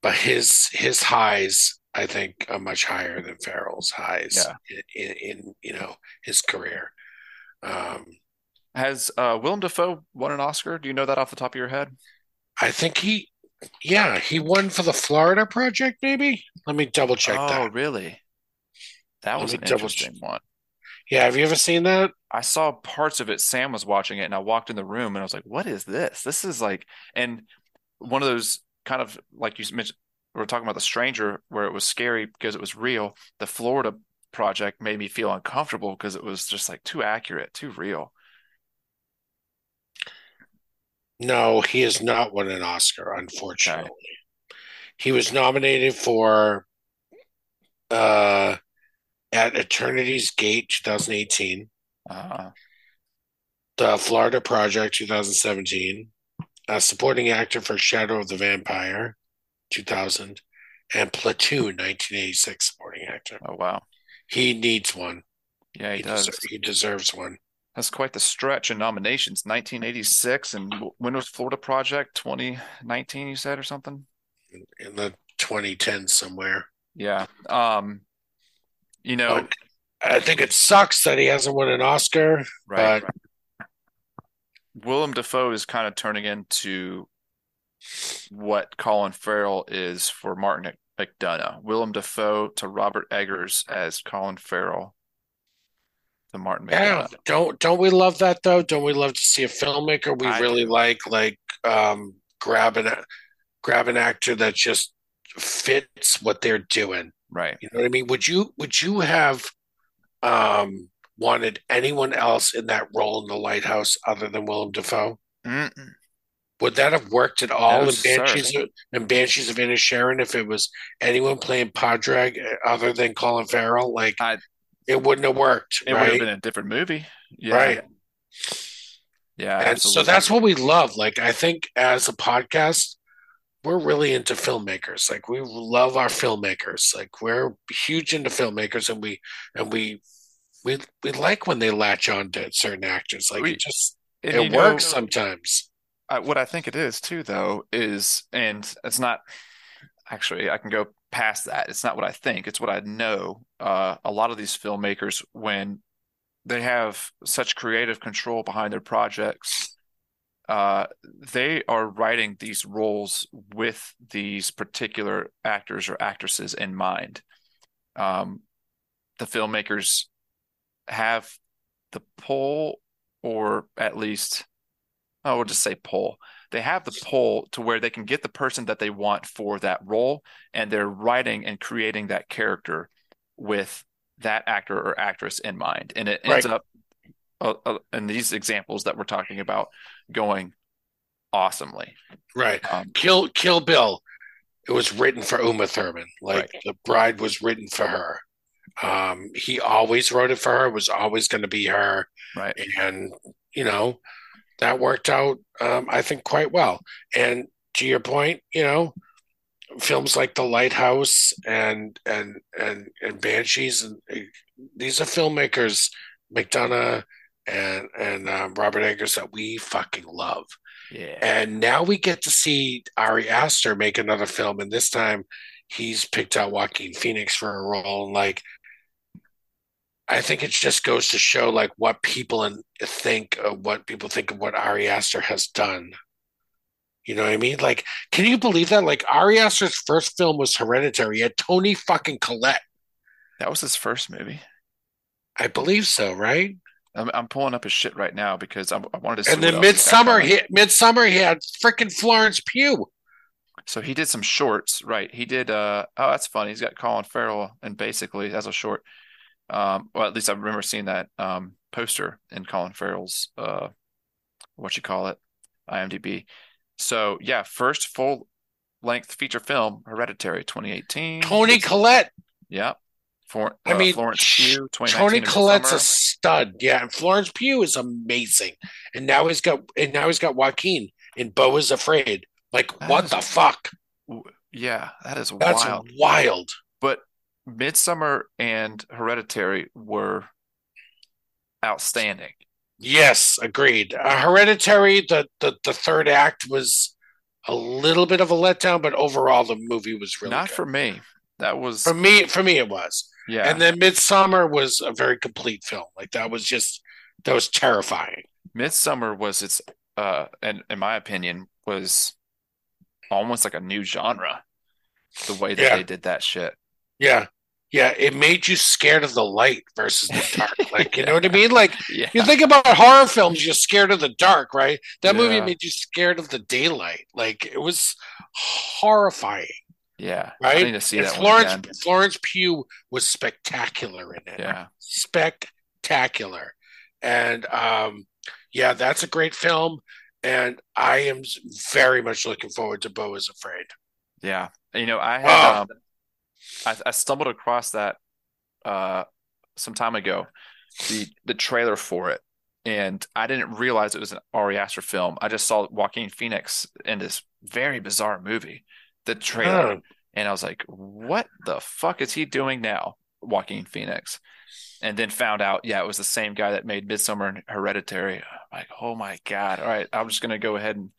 but his his highs I think are much higher than Farrell's highs in, in, in you know his career. Um, Has uh Willem Dafoe won an Oscar? Do you know that off the top of your head? I think he, yeah, he won for the Florida Project. Maybe let me double check Oh, that. really? That Let was an double interesting one. Yeah, have you ever seen that? I saw parts of it. Sam was watching it, and I walked in the room, and I was like, "What is this? This is like," and one of those kind of like you mentioned, we are talking about the stranger, where it was scary because it was real. The Florida project made me feel uncomfortable because it was just like too accurate, too real. No, he has not won an Oscar, unfortunately. He was nominated for uh at Eternity's Gate 2018, Uh, The Florida Project 2017, a supporting actor for Shadow of the Vampire 2000, and Platoon 1986 supporting actor. oh wow, He needs one. yeah, he, He, does. deser- he deserves one. That's quite the stretch in nominations. 1986, and when was Florida Project? 2019, you said, or something? in the 2010s somewhere. Yeah. Um, you know, But I think it sucks that he hasn't won an Oscar. right. but- Willem Dafoe is kind of turning into what Colin Farrell is for Martin McDonagh. Willem Dafoe to Robert Eggers as Colin Farrell Martin Yeah, don't don't we love that though? Don't we love to see a filmmaker we I really do. like like um grab an grab an actor that just fits what they're doing. Right. You know what I mean? Would you would you have um wanted anyone else in that role in the lighthouse other than Willem Dafoe? Mm-mm. Would that have worked at all No, in. Banshees of, in Banshees of Inisherin if it was anyone playing Pádraic other than Colin Farrell? Like I- it wouldn't have worked, It would have been a different movie. Yeah. Right. Yeah, And so that's what we love. Like I think as a podcast, we're really into filmmakers. Like we love our filmmakers. Like we're huge into filmmakers and we and we we we like when they latch on to certain actors. Like We- it just it you know- works sometimes. I, what I think it is too, though, is, and it's not actually, I can go past that. It's not what I think, it's what I know. Uh, a lot of these filmmakers, when they have such creative control behind their projects, uh, they are writing these roles with these particular actors or actresses in mind. Um, the filmmakers have the pull, or at least I will just say pull. They have the pull to where they can get the person that they want for that role, and they're writing and creating that character with that actor or actress in mind. And it ends Right. up uh, uh, in these examples that we're talking about going awesomely. Right. Um, Kill Kill Bill. It was written for Uma Thurman. Like Right. the bride was written for her. Um, he always wrote it for her. It was always going to be her. right. and you know that worked out um, i think quite well and to your point you know films like the lighthouse and and and and banshees and uh, these are filmmakers mcdonagh and and um, robert eggers that we fucking love Yeah. and now we get to see ari aster make another film and this time he's picked out joaquin phoenix for a role and like I think it just goes to show like what people and think of what people think of what Ari Aster has done. You know what I mean? Like, can you believe that? Like Ari Aster's first film was Hereditary. He had Toni fucking Collette. That was his first movie. I believe so, right? I'm, I'm pulling up his shit right now because I'm, I wanted to see. And then else he's got Midsommar, he, Midsommar, he had freaking Florence Pugh. So he did some shorts, right? He did. Uh, oh, that's funny. He's got Colin Farrell, and basically as a short. Um, well, at least I remember seeing that um poster in Colin Farrell's uh, what you call it, IMDb. So yeah, first full length feature film, Hereditary, 2018. Toni It's- Collette. Yeah. For, I uh, mean, Florence Pugh, 2019 Toni Collette's a stud. Yeah, and Florence Pugh is amazing. And now he's got and now he's got Joaquin and Beau is Afraid. Like, That what is- the fuck? Yeah, that is wild. That's wild. wild. But Midsommar and Hereditary were outstanding. Yes, agreed. Uh, Hereditary, the, the the third act was a little bit of a letdown, but overall the movie was really Not good. for me. That was For me, for me, it was. yeah. And then Midsommar was a very complete film. Like that was just that was terrifying. Midsommar was its uh and in my opinion was almost like a new genre. The way that Yeah. they did that shit. Yeah, yeah. It made you scared of the light versus the dark. Like you know what I mean? Like Yeah. you think about horror films, you're scared of the dark, right? That movie made you scared of the daylight. Like it was horrifying, Yeah. I right? need to see And that Florence. Florence Pugh was spectacular in it. Yeah. spectacular. And um, yeah, that's a great film. And I am very much looking forward to Beau is Afraid. Yeah. You know, I had Oh. um I, I stumbled across that uh some time ago, the the trailer for it. And I didn't realize it was an Ari Aster film. I just saw Joaquin Phoenix in this very bizarre movie, the trailer. Oh. And I was like, what the fuck is he doing now, Joaquin Phoenix? And then found out, yeah, it was the same guy that made Midsommar and Hereditary. I'm like, oh my God. All right, I'm just gonna go ahead and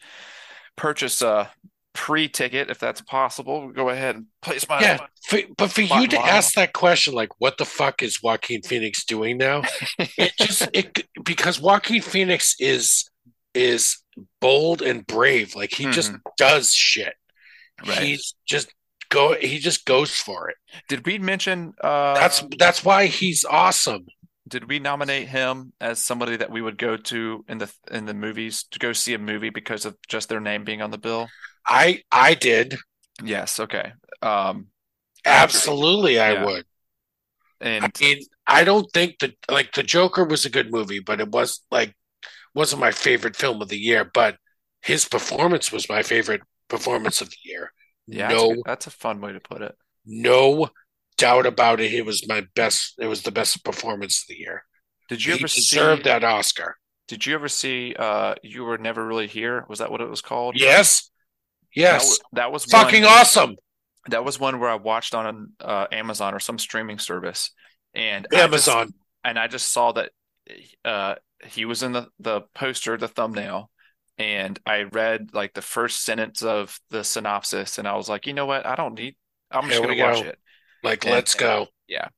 purchase a pre-ticket if that's possible. Go ahead and place my Yeah, for, but for you to my- ask that question, like, what the fuck is Joaquin Phoenix doing now? it just it because Joaquin Phoenix is is bold and brave. Like he just does shit. Right. He's just go. He just goes for it. Did we mention uh That's that's why he's awesome. did we nominate him as somebody that we would go to in the in the movies to go see a movie because of just their name being on the bill? I I did Yes, okay. Um absolutely. I Yeah. would. and I mean, I don't think that like the Joker was a good movie, but it was like wasn't my favorite film of the year. But his performance was my favorite performance of the year. yeah, that's, a, no, that's a fun way to put it. no doubt about it. It was my best. It was the best performance of the year. Did you he ever see that Oscar. Did you ever see uh You Were Never Really Here? Was that what it was called? Yes, That yes, was, that was fucking one, awesome. That was one where I watched on uh, Amazon or some streaming service, and I just- Amazon. and I just saw that uh, he was in the the poster, the thumbnail, and I read like the first sentence of the synopsis, and I was like, you know what? I don't need. I'm just Here gonna watch go. it. Like, And- let's go. yeah.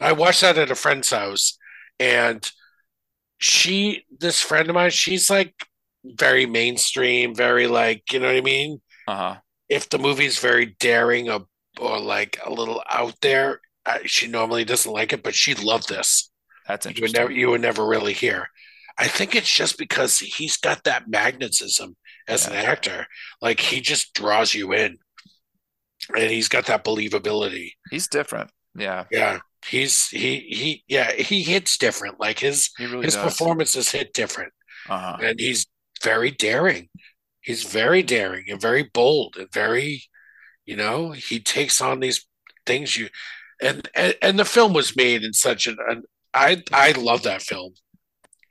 I watched that at a friend's house, and she, this friend of mine, she's like very mainstream, very like, you know what I mean? Uh huh. If the movie's very daring or, or like a little out there, I, she normally doesn't like it, but she loved this. That's You would never, you would never really hear. I think it's just because he's got that magnetism as an actor. Like he just draws you in, and he's got that believability. He's different. Yeah, Yeah, he's he he yeah he hits different. Like his really his does. performances hit different, Uh huh. and he's very daring. He's very daring and very bold and very, you know, he takes on these things you, and and, and the film was made in such an, an I I love that film,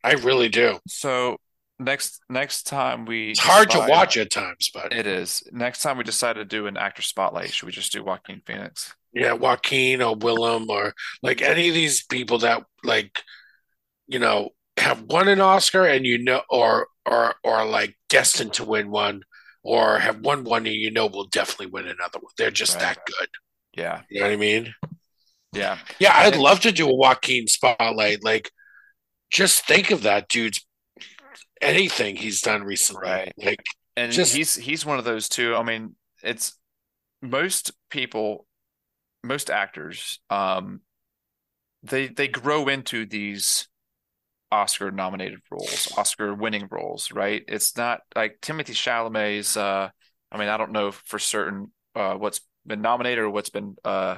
I really do. So next next time we It's hard to watch at times, but It is. Next time we decide to do an actor spotlight, should we just do Joaquin Phoenix? yeah, Joaquin or Willem or like any of these people that like, you know, have won an Oscar and you know, or or or like destined to win one, or have won one and you know will definitely win another one. They're just Right. that good. Yeah, You know what I mean? yeah. Yeah, I'd think- love to do a Joaquin spotlight. Like, just think of that dude's anything he's done recently. Right. Like, And Just- he's he's one of those too. I mean, it's most people most actors, um, they they grow into these Oscar nominated roles, Oscar winning roles, right? It's not like Timothée Chalamet's. Uh, I mean, I don't know for certain uh, what's been nominated or what's been uh,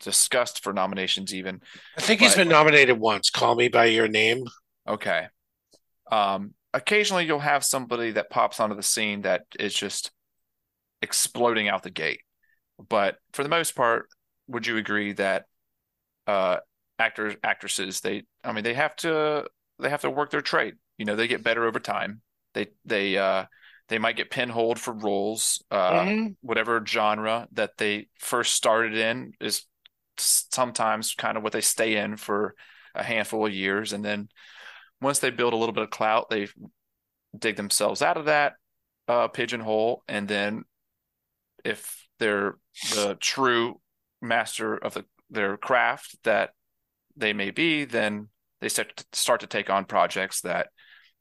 discussed for nominations, even. I think he's been nominated once. Call Me by Your Name. Okay. Um, occasionally you'll have somebody that pops onto the scene that is just exploding out the gate. But for the most part, would you agree that uh actors actresses they I mean they have to they have to work their trade. You know, they get better over time. They they uh they might get pinholed for roles uh Mhm. whatever genre that they first started in is sometimes kind of what they stay in for a handful of years and then once they build a little bit of clout they dig themselves out of that uh, pigeonhole and then if they're the true master of the, their craft that they may be then they start to, start to take on projects that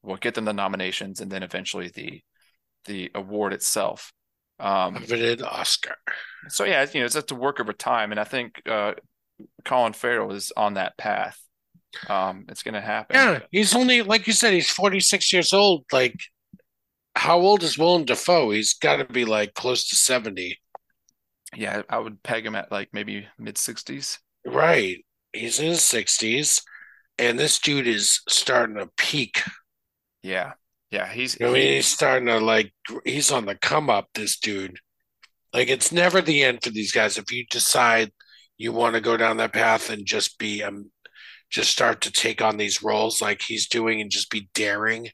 will get them the nominations and then eventually the the award itself um, Coveted Oscar. so yeah, you know, it's just a work over time, and I think uh, Colin Farrell is on that path. Um, it's going to happen. Yeah, he's only like you said, he's 46 years old. Like, how old is Willem Dafoe? He's got to be like close to 70. yeah, I would peg him at like maybe mid sixties. Right. He's in his 60s, and this dude is starting to peak. Yeah, yeah, he's I mean, he- he's starting to like, he's on the come up, this dude. Like, it's never the end for these guys. If you decide you want to go down that path and just be, um, just start to take on these roles like he's doing and just be daring,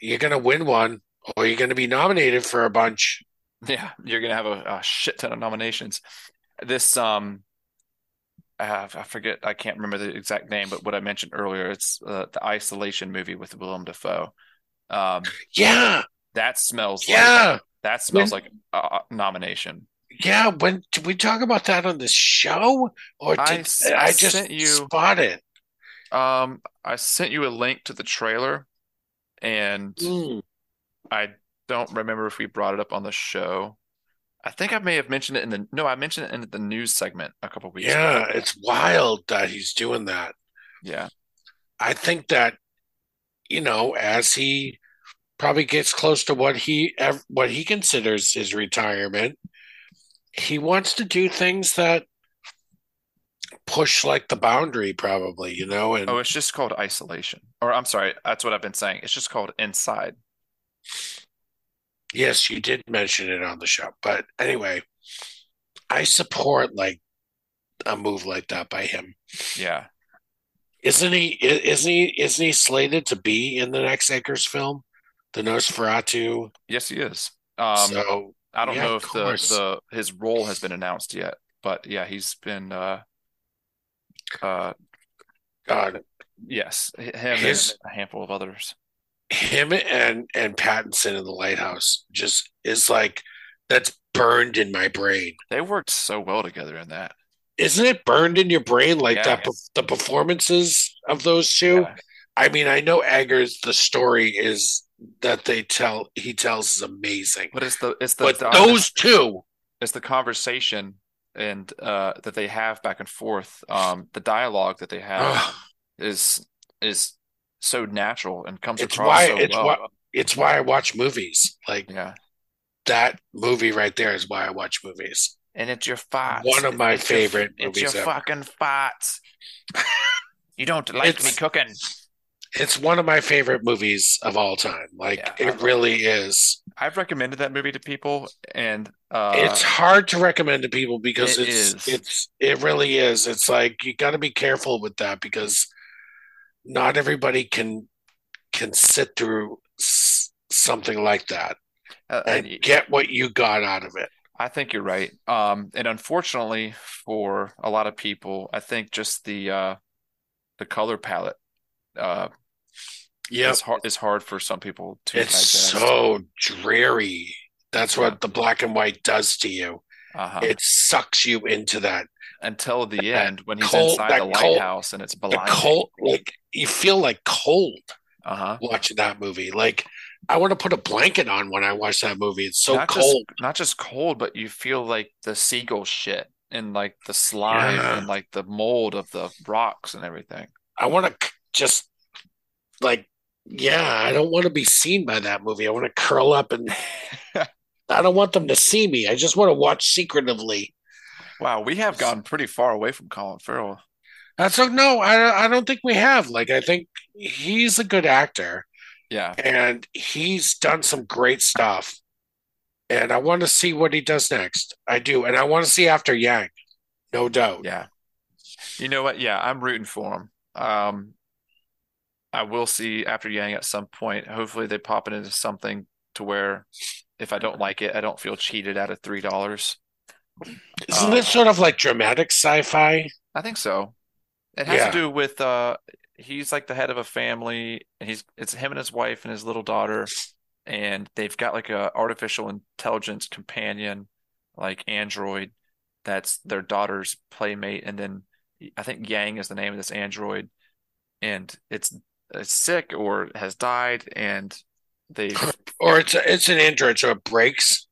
you're going to win one or you're going to be nominated for a bunch. yeah, you're going to have a, a shit ton of nominations. This um, uh, I forget, I can't remember the exact name, but what I mentioned earlier, it's uh, the Isolation movie with Willem Dafoe. Um, Yeah. that smells like Yeah. that smells When- like a nomination. Yeah. When did we talk about that on the show? Or I did s- I, I just sent you- spot it? Um, I sent you a link to the trailer, and Mm. I don't remember if we brought it up on the show. I think I may have mentioned it in the no, I mentioned it in the news segment a couple weeks Yeah, ago. it's wild that he's doing that. Yeah, I think that, you know, as he probably gets close to what he what he considers his retirement, he wants to do things that push like the boundary, probably, you know, and Oh, it's just called Isolation. Or I'm sorry, that's what I've been saying. It's just called Inside. Yes, you did mention it on the show. But anyway, I support like a move like that by him. Yeah. Isn't he? Isn't he? Isn't he slated to be in the next Eggers film, the Nosferatu? Yes, he is. Um, so I don't yeah, know if the the his role has been announced yet, but yeah, he's been uh uh God, yes, him His- and a handful of others. Him and and Pattinson in the Lighthouse just is like that's burned in my brain. They worked so well together in that. Isn't it burned in your brain like Yeah. that? perf- The performances of those two. Yeah. I mean, I know Eggers. The story is that they tell he tells is amazing, But it's the it's the but the- those two, it's the conversation and uh that they have back and forth. Um, the dialogue that they have is is so natural and comes It's across why- so it's well. why- it's why I watch movies. Like Yeah, that movie right there is why I watch movies. and it's your farts. One of my It's your- favorite It's your ever. fucking farts. You don't like me cooking. It's one of my favorite movies of all time. Like Yeah. it really is. I've recommended that movie to people, and uh, it's hard to recommend to people because it it's is. it's it really is. It's like you got to be careful with that because not everybody can can sit through s- something like that uh, and and get what you got out of it. I think you're right. Um, and unfortunately for a lot of people, I think just the uh, the color palette uh, Yeah, is hard is hard for some people to it's so dreary. That's Yeah. what the black and white does to you. Uh-huh. It sucks you into that Until the end when he's cold- inside the cold- lighthouse and it's blinding. cold. Like you feel like cold Uh-huh. watching that movie. Like I want to put a blanket on when I watch that movie. It's so not cold. just not just cold, but you feel like the seagull shit and like the slime Yeah. and like the mold of the rocks and everything. I want to just like, yeah, I don't want to be seen by that movie. I want to curl up and I don't want them to see me. I just want to watch secretively. Wow, we have gone pretty far away from Colin Farrell. That's so no, I I don't think we have. Like, I think he's a good actor Yeah, and he's done some great stuff. And I want to see what he does next. I do, and I want to see after Yang, no doubt. yeah. You know what? Yeah, I'm rooting for him. Um, I will see after Yang at some point. Hopefully, they pop it into something to where if I don't like it, I don't feel cheated out of three dollars. Isn't Uh, this sort of like dramatic sci-fi? I think so. It has Yeah. to do with uh he's like the head of a family and he's it's him and his wife and his little daughter and they've got like a artificial intelligence companion like android that's their daughter's playmate and then I think Yang is the name of this android and it's it's sick or has died and they've Or it's a, it's an android, so it breaks.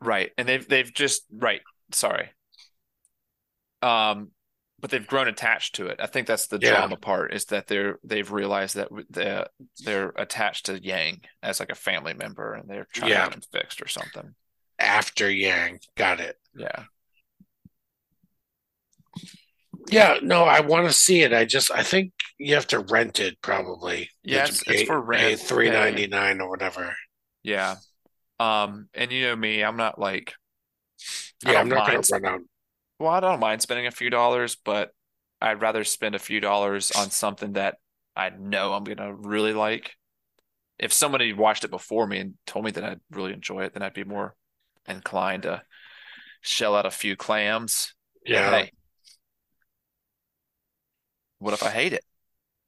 Right. And they've they've just right, sorry. Um, but they've grown attached to it. I think that's the Yeah. drama part is that they're they've realized that they're they're attached to Yang as like a family member and they're trying Yeah. to get him fixed or something. After Yang, got it. Yeah. Yeah, no, I want to see it. I just I think you have to rent it probably. Yes, it's pay- for rent. three ninety nine or whatever. Yeah. Um, and you know me, I'm not like I Yeah, I'm not gonna run out. Well, I don't mind spending a few dollars, but I'd rather spend a few dollars on something that I know I'm gonna really like. If somebody watched it before me and told me that I'd really enjoy it, then I'd be more inclined to shell out a few clams. Yeah, Hey, what if I hate it?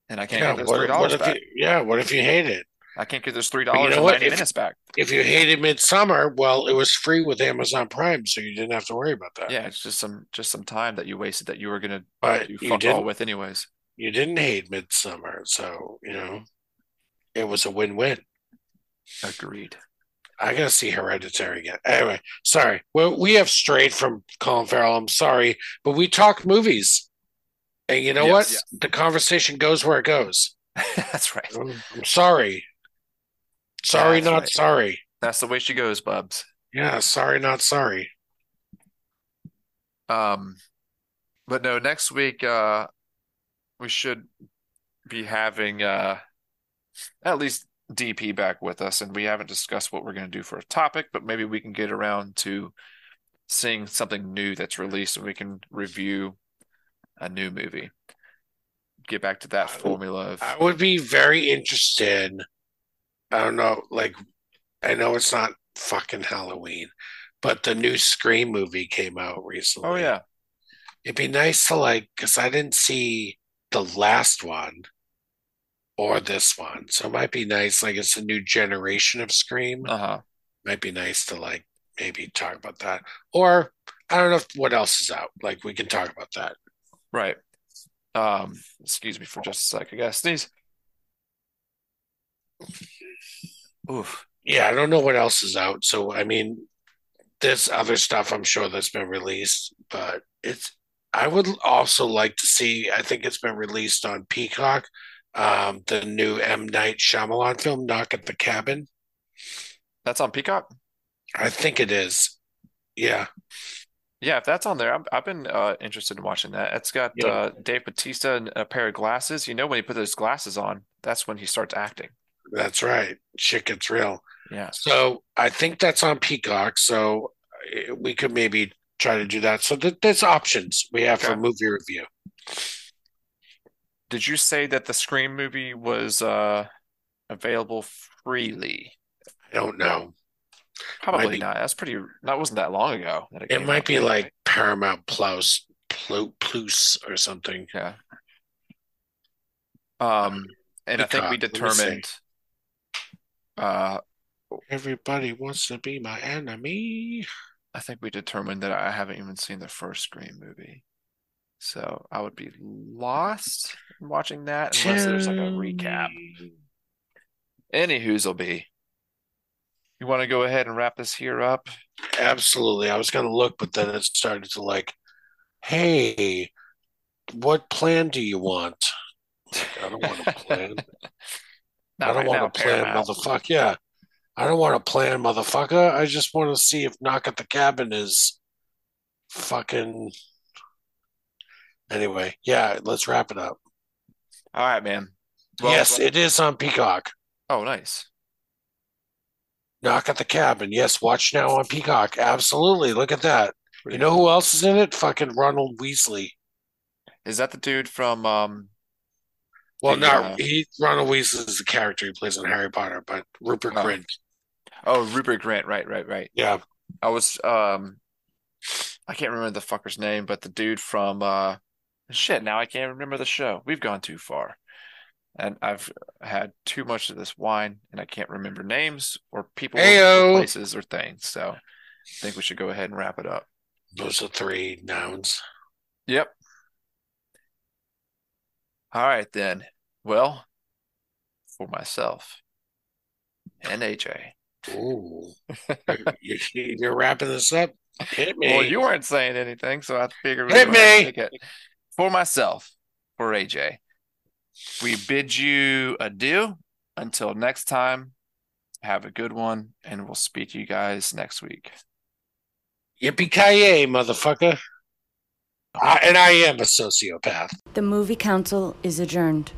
And I can't yeah. get those three dollars back. you? Yeah, what if you hate it? I can't get those three you dollars know and what? 90 If- minutes back. If you hated Midsommar, well, it was free with Amazon Prime, so you didn't have to worry about that. Yeah, it's just some just some time that you wasted that you were gonna but you fuck all with anyways. You didn't hate Midsommar, so you know it was a win-win. Agreed. I gotta see Hereditary again. Anyway, sorry. Well, we have strayed from Colin Farrell. I'm sorry, but we talk movies, and you know Yes. what? The conversation goes where it goes. That's right. I'm, I'm sorry. Sorry, That's not right. sorry. That's the way she goes, Bubs. Yeah, sorry, not sorry. Um, but no, next week uh we should be having uh at least DP back with us, and we haven't discussed what we're going to do for a topic, but maybe we can get around to seeing something new that's released and we can review a new movie. Get back to that formula of I would be very interested. I don't know, like I know it's not fucking Halloween, but the new Scream movie came out recently. oh yeah, It'd be nice to like, because I didn't see the last one or this one. So it might be nice, like it's a new generation of Scream. uh-huh. Might be nice to like maybe talk about that. Or I don't know if, what else is out. Like we can talk about that. Right. Um, excuse me for just a sec, I guess. Sneeze. Oof. Yeah, I don't know what else is out. So I mean, there's other stuff I'm sure that's been released, but it's I would also like to see, I think it's been released on Peacock, um, the new M. Night Shyamalan film, Knock at the Cabin. That's on Peacock? I think it is. Yeah. Yeah, if that's on there, I've, I've been uh, interested in watching that. It's got Yeah. uh, Dave Bautista and a pair of glasses. You know, when he put those glasses on, that's when he starts acting. That's right. Shit gets real. Yeah. So I think that's on Peacock. So uh, we could maybe try to do that. So th- there's options we have for movie review. Did you say that the Scream movie was uh, available freely? I don't know. Probably be. not. That's pretty. That wasn't that long ago that it It might be like Paramount Plus, Plu- Plus or something. Yeah. Um, and I think we Peacock, let me see. determined. Uh, Everybody wants to be my enemy. I think we determined that I haven't even seen the first Scream movie. So I would be lost watching that unless there's like a recap. Any who's'll be. You want to go ahead and wrap this here up? Absolutely. I was going to look, but then it started to like hey, what plan do you want? I don't want a plan. Not I don't right want to plan, motherfucker. Yeah. I don't want to plan, motherfucker. I just want to see if Knock at the Cabin is fucking. Anyway, yeah, let's wrap it up. All right, man. Well, yes, it is on Peacock. Oh, nice. Knock at the Cabin. Yes, watch now on Peacock. Absolutely. Look at that. You know who else is in it? Fucking Ronald Weasley. Is that the dude from um Well, The, not uh, he. Ronald Weasley is the character he plays in Harry Potter, but Rupert Oh. Grint. Oh, Rupert Grint, right, right, right. Yeah, I was um I can't remember the fucker's name, but the dude from uh shit, now I can't remember the show. We've gone too far. And I've had too much of this wine and I can't remember names or people or places or things. So I think we should go ahead and wrap it up. those are three nouns. Yep. All right then. Well, for myself and AJ. Ooh, you, you're wrapping this up. Hit me. Well, you weren't saying anything, so I figured Hit we'd go ahead and me. it. For myself, for AJ, we bid you adieu until next time. Have a good one, and we'll speak to you guys next week. Yippee ki motherfucker! I, and I am a sociopath. The movie council is adjourned.